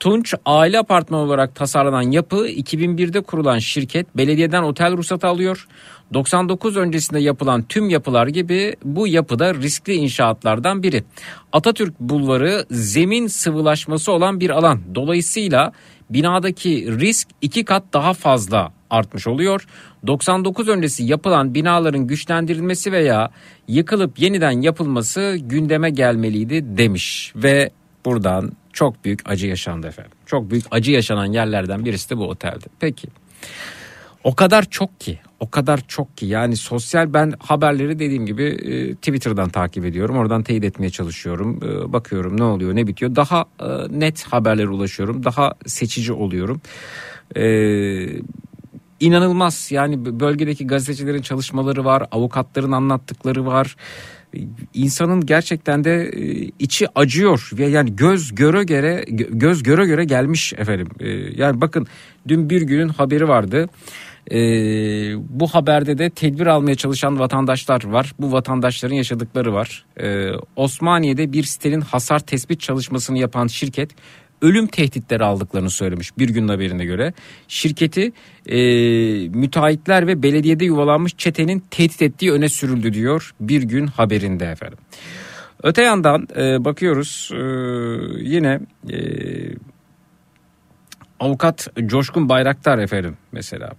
Tunç aile apartmanı olarak tasarlanan yapı 2001'de kurulan şirket belediyeden otel ruhsatı alıyor. 99 öncesinde yapılan tüm yapılar gibi bu yapıda riskli inşaatlardan biri. Atatürk Bulvarı zemin sıvılaşması olan bir alan. Dolayısıyla binadaki risk iki kat daha fazla artmış oluyor. 99 öncesi yapılan binaların güçlendirilmesi veya yıkılıp yeniden yapılması gündeme gelmeliydi demiş ve buradan çok büyük acı yaşandı efendim. Çok büyük acı yaşanan yerlerden birisi de bu otelde. Peki. O kadar çok ki, o kadar çok ki yani sosyal ben haberleri dediğim gibi e, Twitter'dan takip ediyorum. Oradan teyit etmeye çalışıyorum. E, bakıyorum ne oluyor, ne bitiyor. Daha e, net haberlere ulaşıyorum. Daha seçici oluyorum. E, inanılmaz yani bölgedeki gazetecilerin çalışmaları var, avukatların anlattıkları var. İnsanın gerçekten de e, içi acıyor ve yani göz göre göre gö- göz göre göre gelmiş efendim. E, Yani bakın dün bir günün haberi vardı. E, bu haberde de tedbir almaya çalışan vatandaşlar var. Bu vatandaşların yaşadıkları var. E, Osmaniye'de bir sitenin hasar tespit çalışmasını yapan şirket ölüm tehditleri aldıklarını söylemiş bir günün haberine göre. Şirketi e, müteahhitler ve belediyede yuvalanmış çetenin tehdit ettiği öne sürüldü diyor bir gün haberinde efendim. Öte yandan e, bakıyoruz e, yine e, avukat Coşkun Bayraktar efendim mesela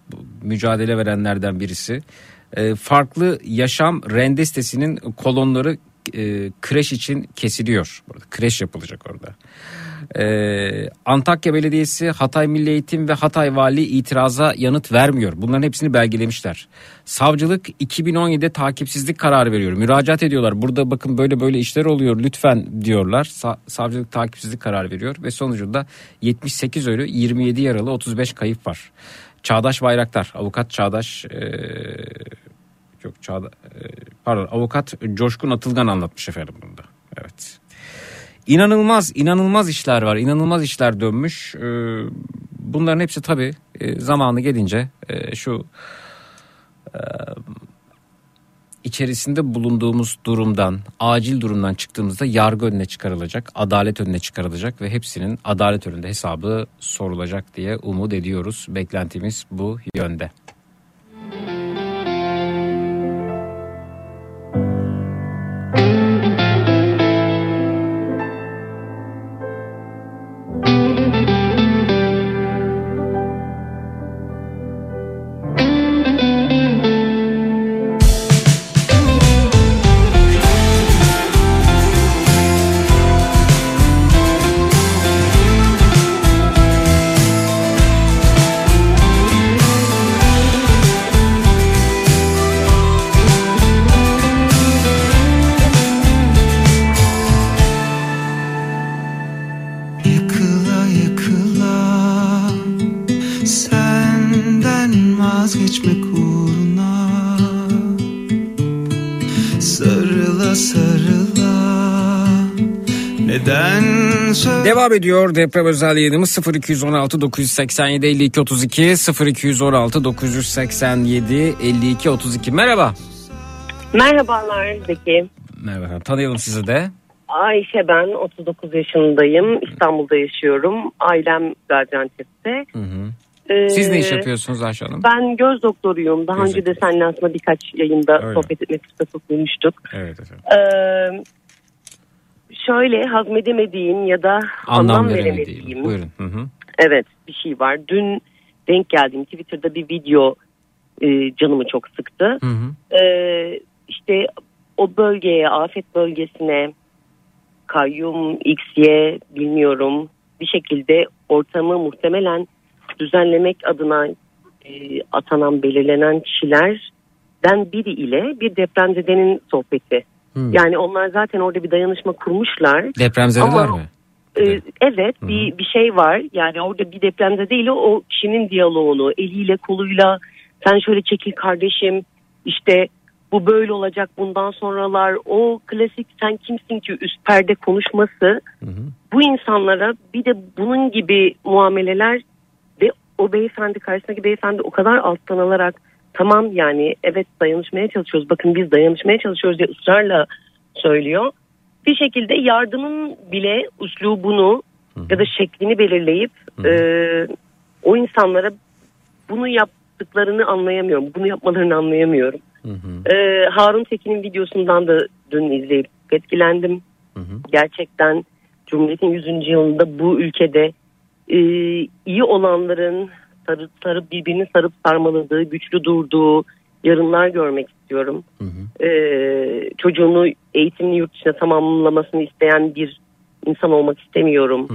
mücadele verenlerden birisi. E, farklı yaşam rende sitesinin kolonları e, kreş için kesiliyor. Burada kreş yapılacak orada. Ee, Antakya Belediyesi, Hatay Milli Eğitim ve Hatay Vali itiraza yanıt vermiyor. Bunların hepsini belgelemişler. Savcılık 2017'de takipsizlik kararı veriyor. Müracaat ediyorlar. Burada bakın böyle böyle işler oluyor lütfen diyorlar. Sa- savcılık takipsizlik kararı veriyor ve sonucunda 78 ölü, 27 yaralı, 35 kayıp var. Çağdaş Bayraktar, avukat Çağdaş ee, yok Çağda, ee, pardon avukat Coşkun Atılgan anlatmış efendim bunda. Evet. İnanılmaz, inanılmaz işler var. inanılmaz işler dönmüş. Ee, bunların hepsi tabii e, zamanı gelince e, şu e, içerisinde bulunduğumuz durumdan, acil durumdan çıktığımızda yargı önüne çıkarılacak, adalet önüne çıkarılacak ve hepsinin adalet önünde hesabı sorulacak diye umut ediyoruz. Beklentimiz bu yönde. Yıkıla Devam ediyor deprem özel yayınımız 0216 987 52 32 0216 987 52 32 merhaba. Merhabalar Zeki. Merhaba tanıyalım sizi de. Ayşe ben 39 yaşındayım. İstanbul'da yaşıyorum. Ailem Gaziantep'te. Ee, Siz ne iş yapıyorsunuz Ayşe Hanım? Ben göz doktoruyum. Daha Göz önce de seninle aslında birkaç yayında Öyle. sohbet etmek fırsatı bulmuştuk. Evet efendim. Ee, şöyle hazmedemediğim ya da Anlam, anlam, veremediğim. Buyurun. Hı hı. evet bir şey var. Dün denk geldiğim Twitter'da bir video e, canımı çok sıktı. Hı hı. Ee, işte o bölgeye, afet bölgesine kayyum, XY bilmiyorum bir şekilde ortamı muhtemelen düzenlemek adına e, atanan belirlenen kişilerden biri ile bir depremzedenin sohbeti. Hmm. Yani onlar zaten orada bir dayanışma kurmuşlar. Depremzedeler Ama- mi? Ee, evet bir bir şey var. Yani orada bir depremde değil o kişinin diyaloğunu eliyle koluyla sen şöyle çekil kardeşim işte bu böyle olacak bundan sonralar o klasik sen kimsin ki üst perde konuşması bu insanlara bir de bunun gibi muameleler ve o beyefendi karşısındaki beyefendi o kadar alttan alarak tamam yani evet dayanışmaya çalışıyoruz bakın biz dayanışmaya çalışıyoruz diye ısrarla söylüyor. Bir şekilde yardımın bile üslubunu ya da şeklini belirleyip e, o insanlara bunu yaptıklarını anlayamıyorum. Bunu yapmalarını anlayamıyorum. E, Harun Tekin'in videosundan da dün izleyip etkilendim. Gerçekten Cumhuriyet'in 100. yılında bu ülkede e, iyi olanların sarıp, sarıp birbirini sarıp sarmaladığı, güçlü durduğu yarınlar görmek istiyorum. E, çocuğunu eğitimini yurt dışına tamamlamasını isteyen bir insan olmak istemiyorum.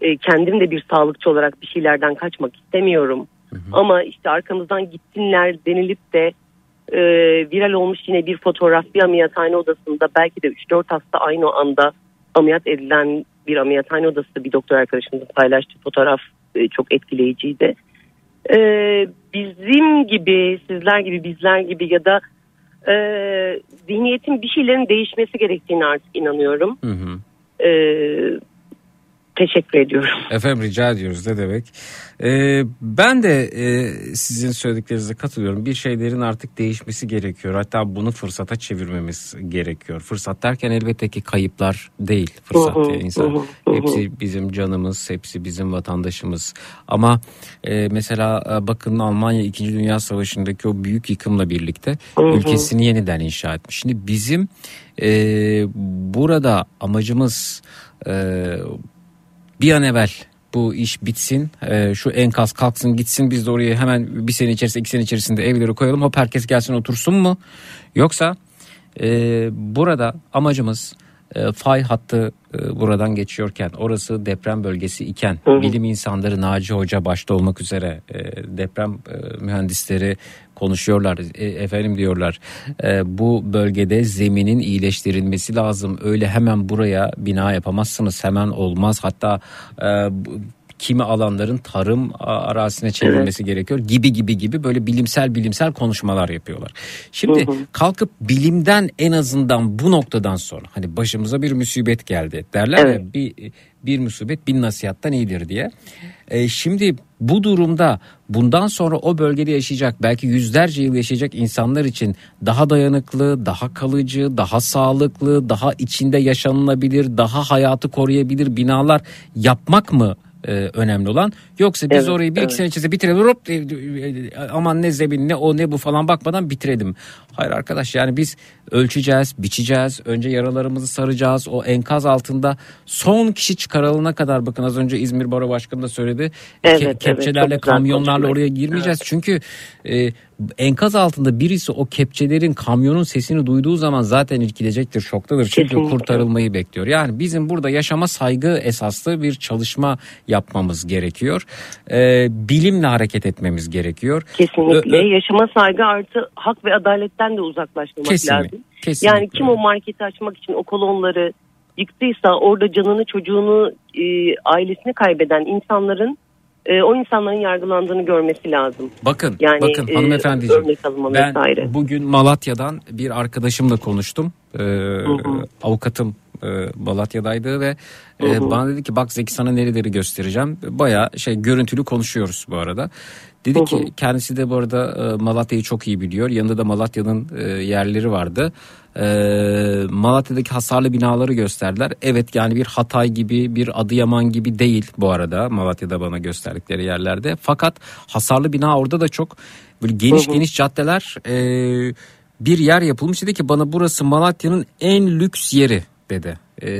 E, kendim de bir sağlıkçı olarak bir şeylerden kaçmak istemiyorum. Ama işte arkamızdan gitsinler denilip de e, viral olmuş yine bir fotoğraf bir ameliyathane odasında belki de 3-4 hasta aynı anda ameliyat edilen bir ameliyathane odası bir doktor arkadaşımızın paylaştığı fotoğraf e, çok etkileyiciydi. E, bizim gibi sizler gibi bizler gibi ya da e, zihniyetin bir şeylerin değişmesi gerektiğini artık inanıyorum. Hı hı. E, teşekkür ediyorum. Efendim rica ediyoruz ne demek. Ee, ben de e, sizin söylediklerinize katılıyorum. Bir şeylerin artık değişmesi gerekiyor. Hatta bunu fırsata çevirmemiz gerekiyor. Fırsat derken elbette ki kayıplar değil. Fırsat hı, ya insan. hı. Hepsi bizim canımız, hepsi bizim vatandaşımız. Ama e, mesela e, bakın Almanya 2. Dünya Savaşı'ndaki o büyük yıkımla birlikte hı. ülkesini yeniden inşa etmiş. Şimdi bizim e, burada amacımız e, bir an evvel bu iş bitsin e, şu enkaz kalksın gitsin. Biz de oraya hemen bir sene içerisinde iki sene içerisinde evleri koyalım. Hop herkes gelsin otursun mu? Yoksa Ee, burada amacımız e, fay hattı e, buradan geçiyorken orası deprem bölgesi iken bilim insanları Naci Hoca başta olmak üzere e, deprem e, mühendisleri konuşuyorlar E, efendim diyorlar e, bu bölgede zeminin iyileştirilmesi lazım. Öyle hemen buraya bina yapamazsınız hemen olmaz. Hatta e, kimi alanların tarım arazisine çevrilmesi gerekiyor gibi gibi gibi böyle bilimsel bilimsel konuşmalar yapıyorlar. Şimdi Hı hı. kalkıp bilimden en azından bu noktadan sonra hani başımıza bir musibet geldi derler Evet. ya bir bir musibet bin nasihattan iyidir diye. E, şimdi bu durumda bundan sonra o bölgede yaşayacak belki yüzlerce yıl yaşayacak insanlar için daha dayanıklı, daha kalıcı, daha sağlıklı, daha içinde yaşanılabilir, daha hayatı koruyabilir binalar yapmak mı e, önemli olan yoksa biz Evet, orayı bir iki evet. sene içerisinde bitirelim hop e, e, aman ne zemin ne o ne bu falan bakmadan bitirelim. Hayır arkadaş yani biz ölçeceğiz, biçeceğiz, önce yaralarımızı saracağız. O enkaz altında son kişi çıkarılana kadar bakın az önce İzmir Baro Başkanı da söyledi. Evet, Ke- evet, kepçelerle kamyonlarla oraya girmeyeceğiz. Çünkü e, enkaz altında birisi o kepçelerin kamyonun sesini duyduğu zaman zaten irkilecektir, şoktadır. Çünkü Kesinlikle. kurtarılmayı bekliyor. Yani bizim burada yaşama saygı esaslı bir çalışma yapmamız gerekiyor. E, bilimle hareket etmemiz gerekiyor. Kesinlikle. Ö- Yaşama saygı artı hak ve adaletten de uzaklaşmamak Kesinlikle, lazım. kesinlikle. Yani kim o marketi açmak için o kolonları yıktıysa orada canını çocuğunu e, ailesini kaybeden insanların e, o insanların yargılandığını görmesi lazım. Bakın, Yani, bakın e, hanımefendiciğim. Ben vesaire. bugün Malatya'dan bir arkadaşımla konuştum. Ee, avukatım e, Malatya'daydı ve e, Hı hı. bana dedi ki bak Zeki sana nereleri göstereceğim. Baya şey görüntülü konuşuyoruz bu arada. Dedi ki kendisi de bu arada e, Malatya'yı çok iyi biliyor. Yanında da Malatya'nın e, yerleri vardı. E, Malatya'daki hasarlı binaları gösterdiler. Evet yani bir Hatay gibi bir Adıyaman gibi değil bu arada Malatya'da bana gösterdikleri yerlerde. Fakat hasarlı bina orada da çok böyle geniş Hı hı. geniş caddeler bir yer yapılmış. Dedi ki bana burası Malatya'nın en lüks yeri dedi. E,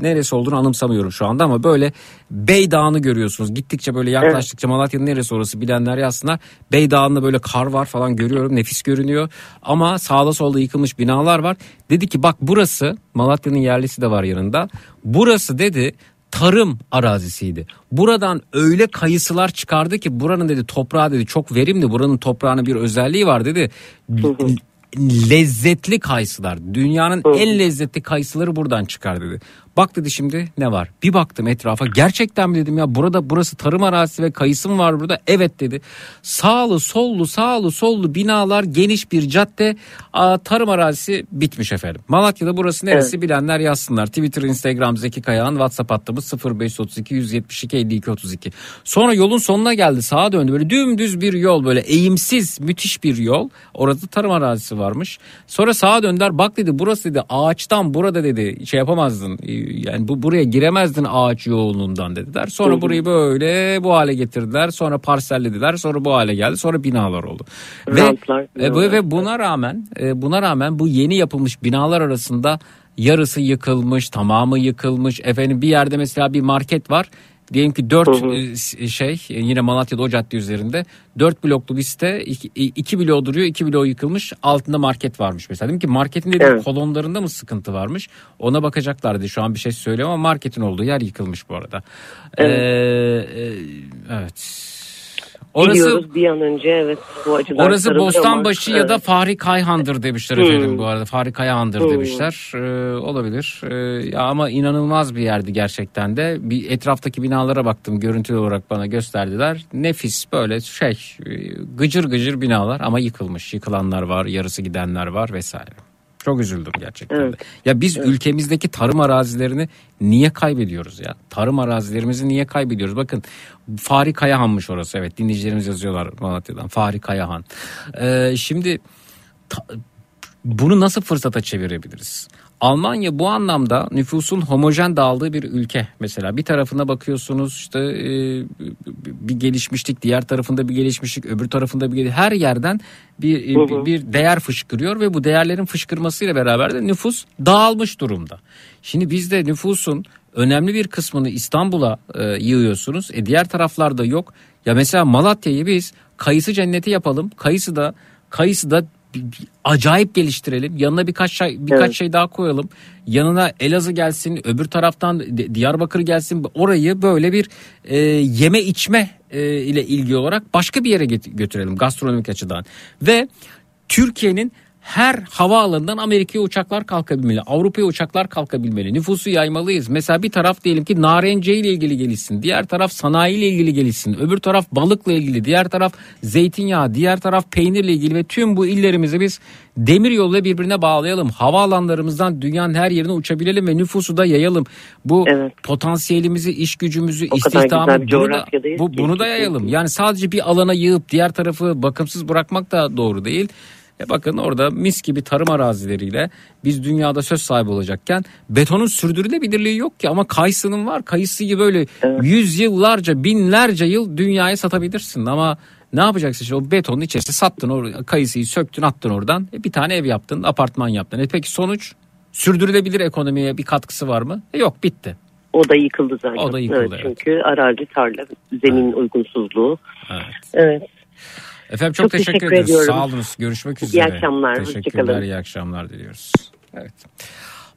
neresi olduğunu anımsamıyorum şu anda ama böyle Bey Dağı'nı görüyorsunuz. Gittikçe böyle yaklaştıkça Malatya'nın neresi orası bilenler yazsınlar. Bey Dağı'nda böyle kar var falan görüyorum nefis görünüyor. Ama sağda solda yıkılmış binalar var. Dedi ki bak burası Malatya'nın yerlisi de var yanında. Burası dedi tarım arazisiydi. Buradan öyle kayısılar çıkardı ki buranın dedi toprağı dedi çok verimli. Buranın toprağının bir özelliği var dedi. Lezzetli kayısılar. Dünyanın en lezzetli kayısıları buradan çıkar dedi. Bak dedi şimdi ne var? Bir baktım etrafa. Gerçekten mi dedim ya burada burası tarım arazisi ve kayısı mı var burada? Evet dedi. Sağlı sollu sağlı sollu binalar geniş bir cadde. Aa, tarım arazisi bitmiş efendim. Malatya'da burası neresi bilenler yazsınlar. Twitter, Instagram Zeki Kayağan, WhatsApp hattımız 0532 172 52 32. Sonra yolun sonuna geldi sağa döndü böyle dümdüz bir yol böyle eğimsiz müthiş bir yol. Orada tarım arazisi varmış. Sonra sağa döndüler bak dedi burası dedi ağaçtan burada dedi şey yapamazdın. Yani bu buraya giremezdin ağaç yoğunluğundan dediler. Sonra Hı hı. burayı böyle bu hale getirdiler. Sonra parsellediler. Sonra bu hale geldi. Sonra binalar oldu. Ve, Rantlar, e, bu- ve buna rağmen e, buna rağmen bu yeni yapılmış binalar arasında yarısı yıkılmış, tamamı yıkılmış. Efendim bir yerde mesela bir market var. Diyelim ki dört e, s- şey e, yine Malatya'da o cadde üzerinde dört bloklu bir site iki, iki bloğu duruyor iki bloğu yıkılmış altında market varmış mesela. Dedim ki marketin dedim Evet. kolonlarında mı sıkıntı varmış ona bakacaklardı şu an bir şey söylüyorum ama marketin olduğu yer yıkılmış bu arada. Evet. Ee, e, evet. Orası Biliyoruz bir an önce evet bu açıdan. Orası Bostanbaşı ama- ya da evet. Fahri Kayhan'dır demişler Hmm. efendim bu arada. Fahri Kayhan'dır Hmm. demişler. Ee, olabilir. Ee, ama inanılmaz bir yerdi gerçekten de. Bir etraftaki binalara baktım. Görüntülü olarak bana gösterdiler. Nefis böyle şey e, gıcır gıcır binalar ama yıkılmış. Yıkılanlar var, yarısı gidenler var vesaire. Çok üzüldüm gerçekten de. Ya biz ülkemizdeki tarım arazilerini niye kaybediyoruz ya? Tarım arazilerimizi niye kaybediyoruz? Bakın Fahri Kayahan'mış orası. Evet dinleyicilerimiz yazıyorlar Malatya'dan. Fahri Kayahan. Ee, şimdi ta- bunu nasıl fırsata çevirebiliriz? Almanya bu anlamda nüfusun homojen dağıldığı bir ülke mesela. Bir tarafına bakıyorsunuz işte e, bir gelişmişlik, diğer tarafında bir gelişmişlik, öbür tarafında bir gel- her yerden bir, Hı hı. bir değer fışkırıyor ve bu değerlerin fışkırmasıyla beraber de nüfus dağılmış durumda. Şimdi bizde nüfusun önemli bir kısmını İstanbul'a e, yığıyorsunuz. E diğer taraflarda yok. Ya mesela Malatya'yı biz kayısı cenneti yapalım. Kayısı da Kayısı da acayip geliştirelim. Yanına birkaç şey birkaç Evet. şey daha koyalım. Yanına Elazığ gelsin, öbür taraftan Di- Diyarbakır gelsin. Orayı böyle bir e, yeme içme e, ile ilgili olarak başka bir yere götürelim gastronomik açıdan. Ve Türkiye'nin her havaalanından Amerika'ya uçaklar kalkabilmeli. Avrupa'ya uçaklar kalkabilmeli. Nüfusu yaymalıyız. Mesela bir taraf diyelim ki narence ile ilgili gelişsin. Diğer taraf sanayi ile ilgili gelişsin. Öbür taraf balıkla ilgili. Diğer taraf zeytinyağı. Diğer taraf peynirle ilgili ve tüm bu illerimizi biz demir yolla birbirine bağlayalım. Havaalanlarımızdan dünyanın her yerine uçabilelim ve nüfusu da yayalım. Bu potansiyelimizi, iş gücümüzü, O istihdamı bunu da, bu, bunu da yayalım. Yani sadece bir alana yığıp diğer tarafı bakımsız bırakmak da doğru değil. E bakın orada mis gibi tarım arazileriyle biz dünyada söz sahibi olacakken betonun sürdürülebilirliği yok ki ama kayısının var. Kayısıyı böyle yüz yıllarca binlerce yıl dünyaya satabilirsin ama ne yapacaksın işte o betonun içerisinde sattın or kayısıyı söktün attın oradan E bir tane ev yaptın apartman yaptın. E peki sonuç sürdürülebilir ekonomiye bir katkısı var mı? E yok bitti. O da yıkıldı zaten. O da yıkıldı, Evet, çünkü arazi tarla, zemin uygunsuzluğu. Evet. Evet. Efendim çok, Çok teşekkür, teşekkür ediyoruz. ediyorum. Sağ olunuz. Görüşmek İyi üzere. akşamlar, Teşekkürler. iyi akşamlar diliyoruz. Evet.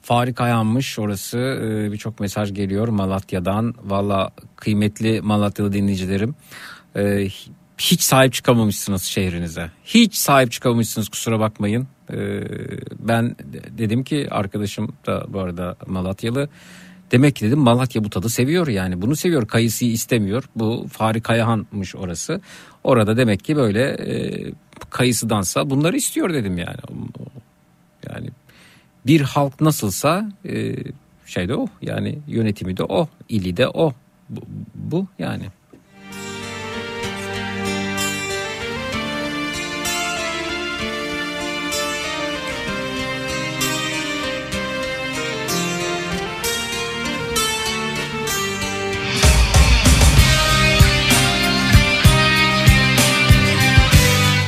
Farik Ayanmış orası Ee, birçok mesaj geliyor Malatya'dan. Valla kıymetli Malatyalı dinleyicilerim ee, hiç sahip çıkamamışsınız şehrinize. Hiç sahip çıkamamışsınız kusura bakmayın. Ee, ben de- dedim ki arkadaşım da bu arada Malatyalı. Demek ki dedim Malatya bu tadı seviyor yani. Bunu seviyor. Kayısıyı istemiyor. Bu Farik Kayahan'mış orası. Orada demek ki böyle e, kayısıdansa bunları istiyor dedim yani. Yani bir halk nasılsa e, şey de o yani yönetimi de o, ili de o. Bu, bu yani.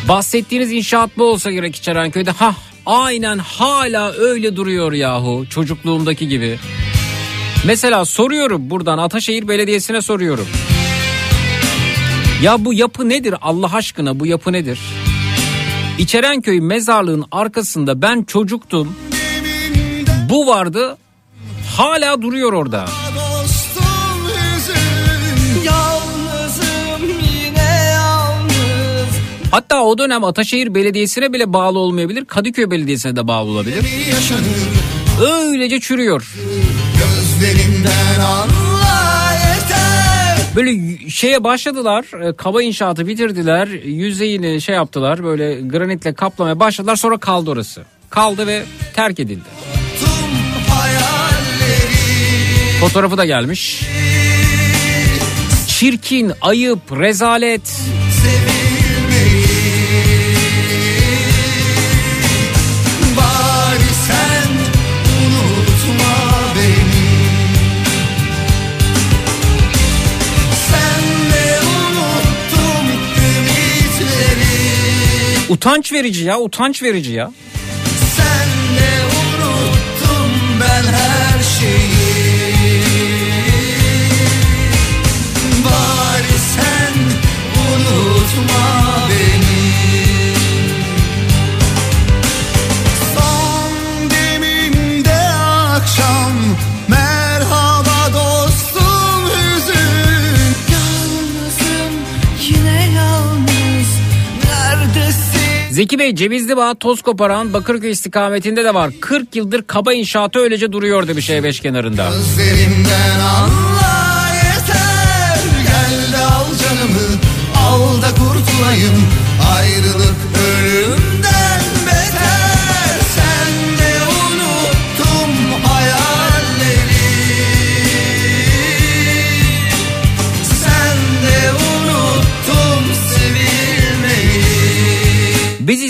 Bahsettiğiniz inşaat mı olsa gerek İçerenköy'de? Ha aynen hala öyle duruyor yahu çocukluğumdaki gibi. Mesela soruyorum buradan Ataşehir Belediyesi'ne soruyorum. Ya bu yapı nedir Allah aşkına bu yapı nedir? İçerenköy mezarlığın arkasında ben çocuktum. Bu vardı hala duruyor orada. Hatta o dönem Ataşehir Belediyesi'ne bile bağlı olmayabilir. Kadıköy Belediyesi'ne de bağlı olabilir. Öylece çürüyor. Anla yeter Böyle şeye başladılar. e, Kaba inşaatı bitirdiler. Yüzeyini şey yaptılar. Böyle granitle kaplamaya başladılar. Sonra kaldı orası. Kaldı ve terk edildi. Fotoğrafı da gelmiş. Çirkin, ayıp, rezalet. Bari Utanç verici ya, utanç verici ya. Sen de unuttum ben her şeyi Bari sen unutma beni Zeki Bey Cevizli Bağ toz koparan Bakırköy istikametinde de var. 40 yıldır kaba inşaatı öylece duruyor demiş E5 kenarında. Al da kurtulayım Ayrılık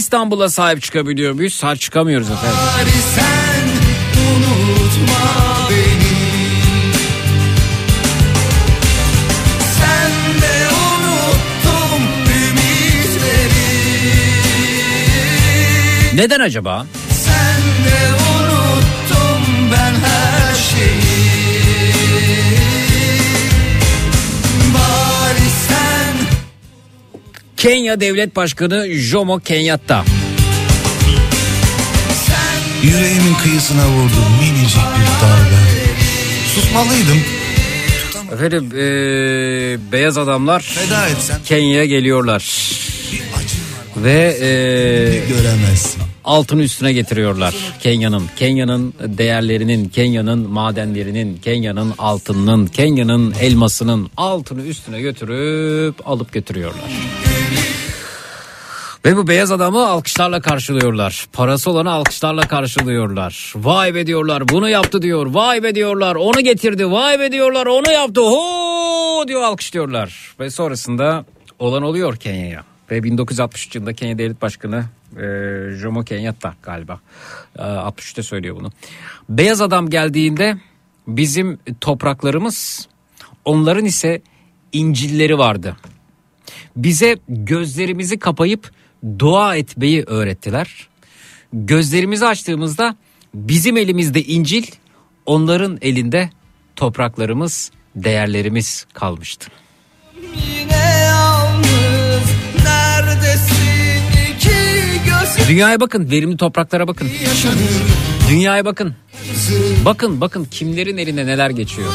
İstanbul'a sahip çıkabiliyor muyuz? Sahip çıkamıyoruz efendim. Sen unutma beni Sen de unuttum ümitleri Neden acaba? Sen de unuttum Kenya Devlet Başkanı Jomo Kenyatta. Yüreğimin kıyısına vurdu minicik bir darbe Susmalıydım Efendim eee, beyaz adamlar Kenya'ya geliyorlar. Ve eee, göremezsin. altını üstüne getiriyorlar Kenya'nın. Kenya'nın değerlerinin, Kenya'nın madenlerinin, Kenya'nın altınının, Kenya'nın elmasının altını üstüne götürüp alıp götürüyorlar. Ve bu beyaz adamı alkışlarla karşılıyorlar. Parası olanı alkışlarla karşılıyorlar. Vay be diyorlar bunu yaptı diyor. Vay be diyorlar onu getirdi. Vay be diyorlar onu yaptı. Ho diyor alkışlıyorlar. Ve sonrasında olan oluyor Kenya'ya. Ve 1963 yılında Kenya Devlet Başkanı e, Jomo Kenyatta galiba e, 63'te söylüyor bunu. Beyaz adam geldiğinde bizim topraklarımız onların ise incilleri vardı bize gözlerimizi kapayıp dua etmeyi öğrettiler. Gözlerimizi açtığımızda bizim elimizde İncil, onların elinde topraklarımız, değerlerimiz kalmıştı. Dünyaya bakın, verimli topraklara bakın. Dünyaya bakın. Bakın bakın kimlerin elinde neler geçiyor.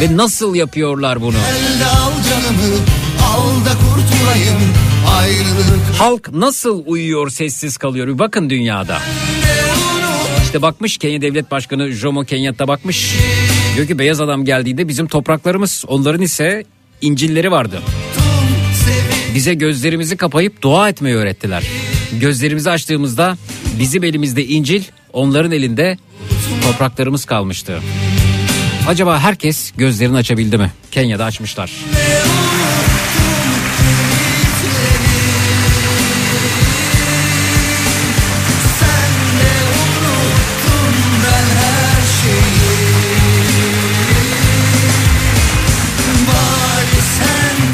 Ve nasıl yapıyorlar bunu. Elde al canımı al da kurtulayım ayrılık Halk nasıl uyuyor sessiz kalıyor bir bakın dünyada. İşte bakmış Kenya Devlet Başkanı Jomo Kenyatta bakmış. Diyor ki beyaz adam geldiğinde bizim topraklarımız onların ise incilleri vardı. Bize gözlerimizi kapayıp dua etmeyi öğrettiler. Gözlerimizi açtığımızda bizim elimizde İncil, onların elinde topraklarımız kalmıştı. Acaba herkes gözlerini açabildi mi? Kenya'da açmışlar. ben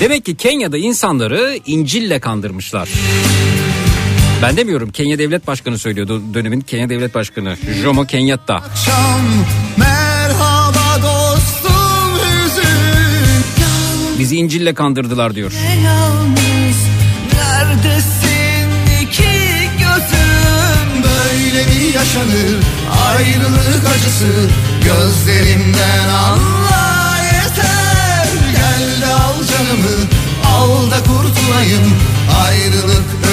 Demek ki Kenya'da insanları İncil'le kandırmışlar. Ben demiyorum Kenya Devlet Başkanı söylüyordu dönemin Kenya Devlet Başkanı Jomo Kenyatta. akşam Merhaba dostum hüzün Bizi İncil'le kandırdılar diyor. Yalnız neredesin iki gözüm Böyle mi yaşanır ayrılık acısı Gözlerimden anla canımı al da kurtulayım Ayrılık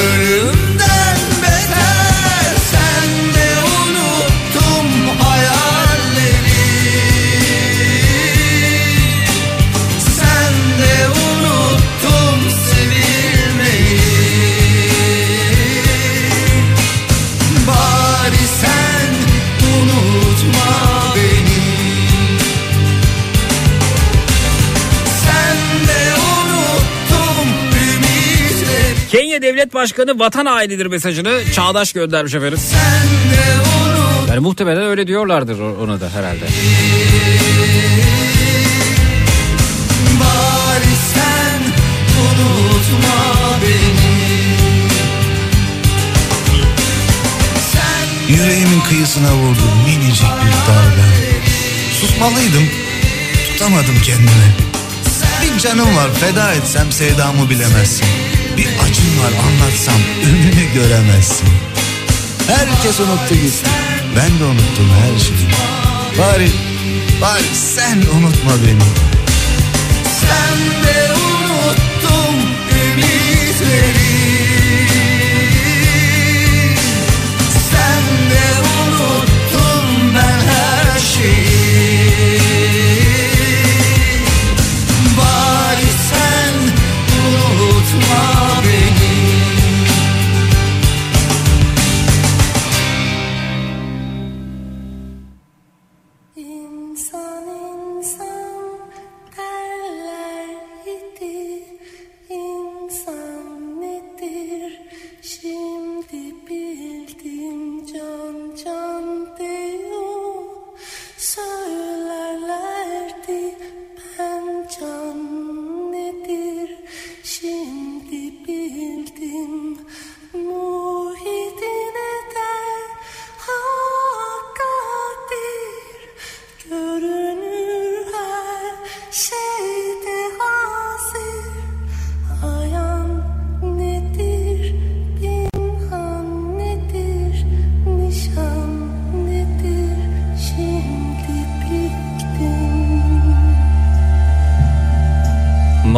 Kenya Devlet Başkanı vatan hainidir mesajını çağdaş göndermiş efendim. Yani muhtemelen öyle diyorlardır ona da herhalde. Bari sen unutma beni Sen Yüreğimin kıyısına vurdu minicik bir darbe Susmalıydım Tutamadım kendimi Bir canım var feda etsem sevdamı bilemezsin Bir acım var anlatsam önünü göremezsin. Herkes unuttu gitti Ben de unuttum her şeyi. Bari, bari sen unutma beni. Sen de unuttun ümitleri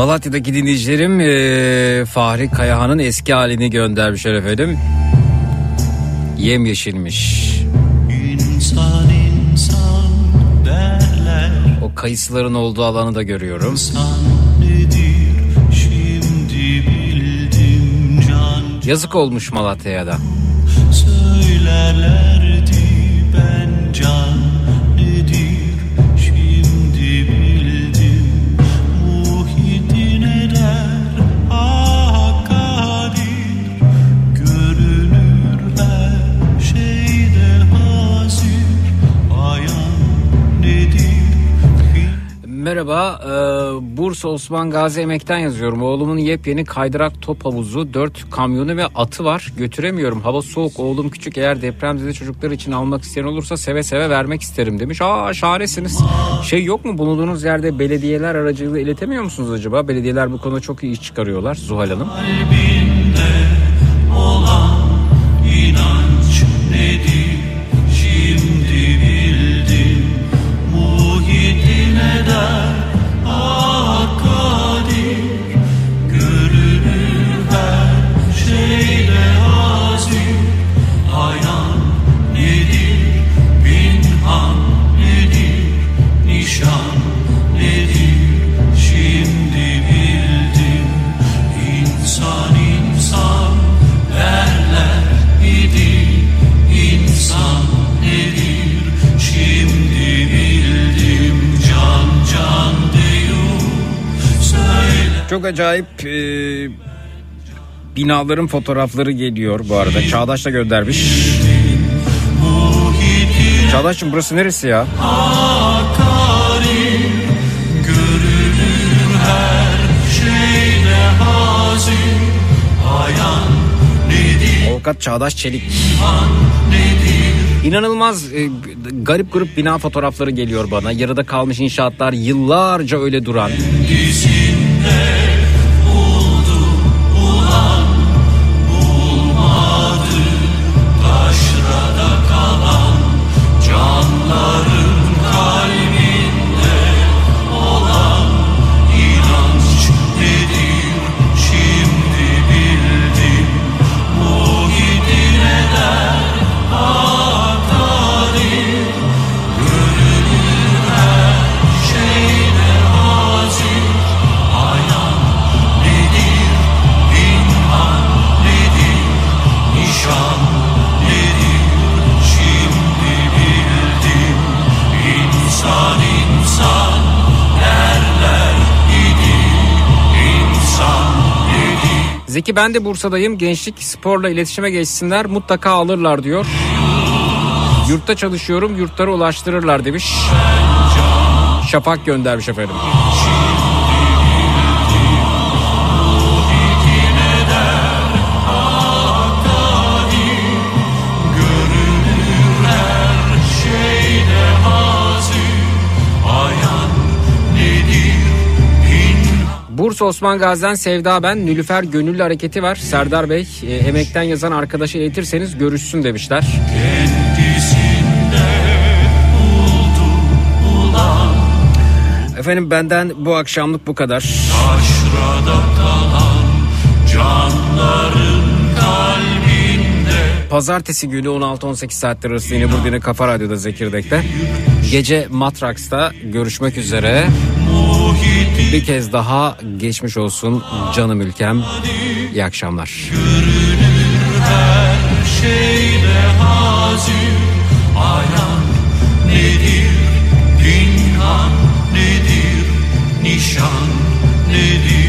Malatya'daki dinleyicilerim eee, Fahri Kayahan'ın eski halini göndermişler efendim. Yemyeşilmiş. İnsan insan derler O kayısıların olduğu alanı da görüyorum. İnsan nedir şimdi bildim can Yazık olmuş Malatya'ya da. Söylerlerdi Merhaba, eee, Bursa Osman Gazi Emek'ten yazıyorum. Oğlumun yepyeni kaydırak top havuzu, 4 kamyonu ve atı var. Götüremiyorum. Hava soğuk, oğlum küçük. Eğer depremzede çocuklar için almak isteyen olursa seve seve vermek isterim demiş. Aa şahanesiniz. Şey yok mu bulunduğunuz yerde belediyeler aracılığıyla iletemiyor musunuz acaba? Belediyeler bu konuda çok iyi iş çıkarıyorlar Zuhal Hanım. kalbinde Çok acayip eee, binaların fotoğrafları geliyor bu arada. Çağdaş da göndermiş. Çağdaş'cığım burası neresi ya? Avukat Çağdaş Çelik. İnanılmaz e, garip grup bina fotoğrafları geliyor bana. Yarıda kalmış inşaatlar yıllarca öyle duran. dizinde ben de Bursa'dayım. Gençlik sporla iletişime geçsinler mutlaka alırlar diyor. Yurtta çalışıyorum yurtlara ulaştırırlar demiş. Şafak göndermiş efendim. Bursa Osman Gazi'den Sevda ben. Nülüfer Gönüllü Hareketi var. Serdar Bey e, emekten yazan arkadaşı iletirseniz görüşsün demişler. Efendim benden bu akşamlık bu kadar. Pazartesi günü 16-18 saatler arası yine burada yine Kafa Radyo'da Zekirdek'te. Gece Matraks'ta görüşmek üzere. Bir kez daha geçmiş olsun canım ülkem. İyi akşamlar. nedir pinhan nedir nişan nedir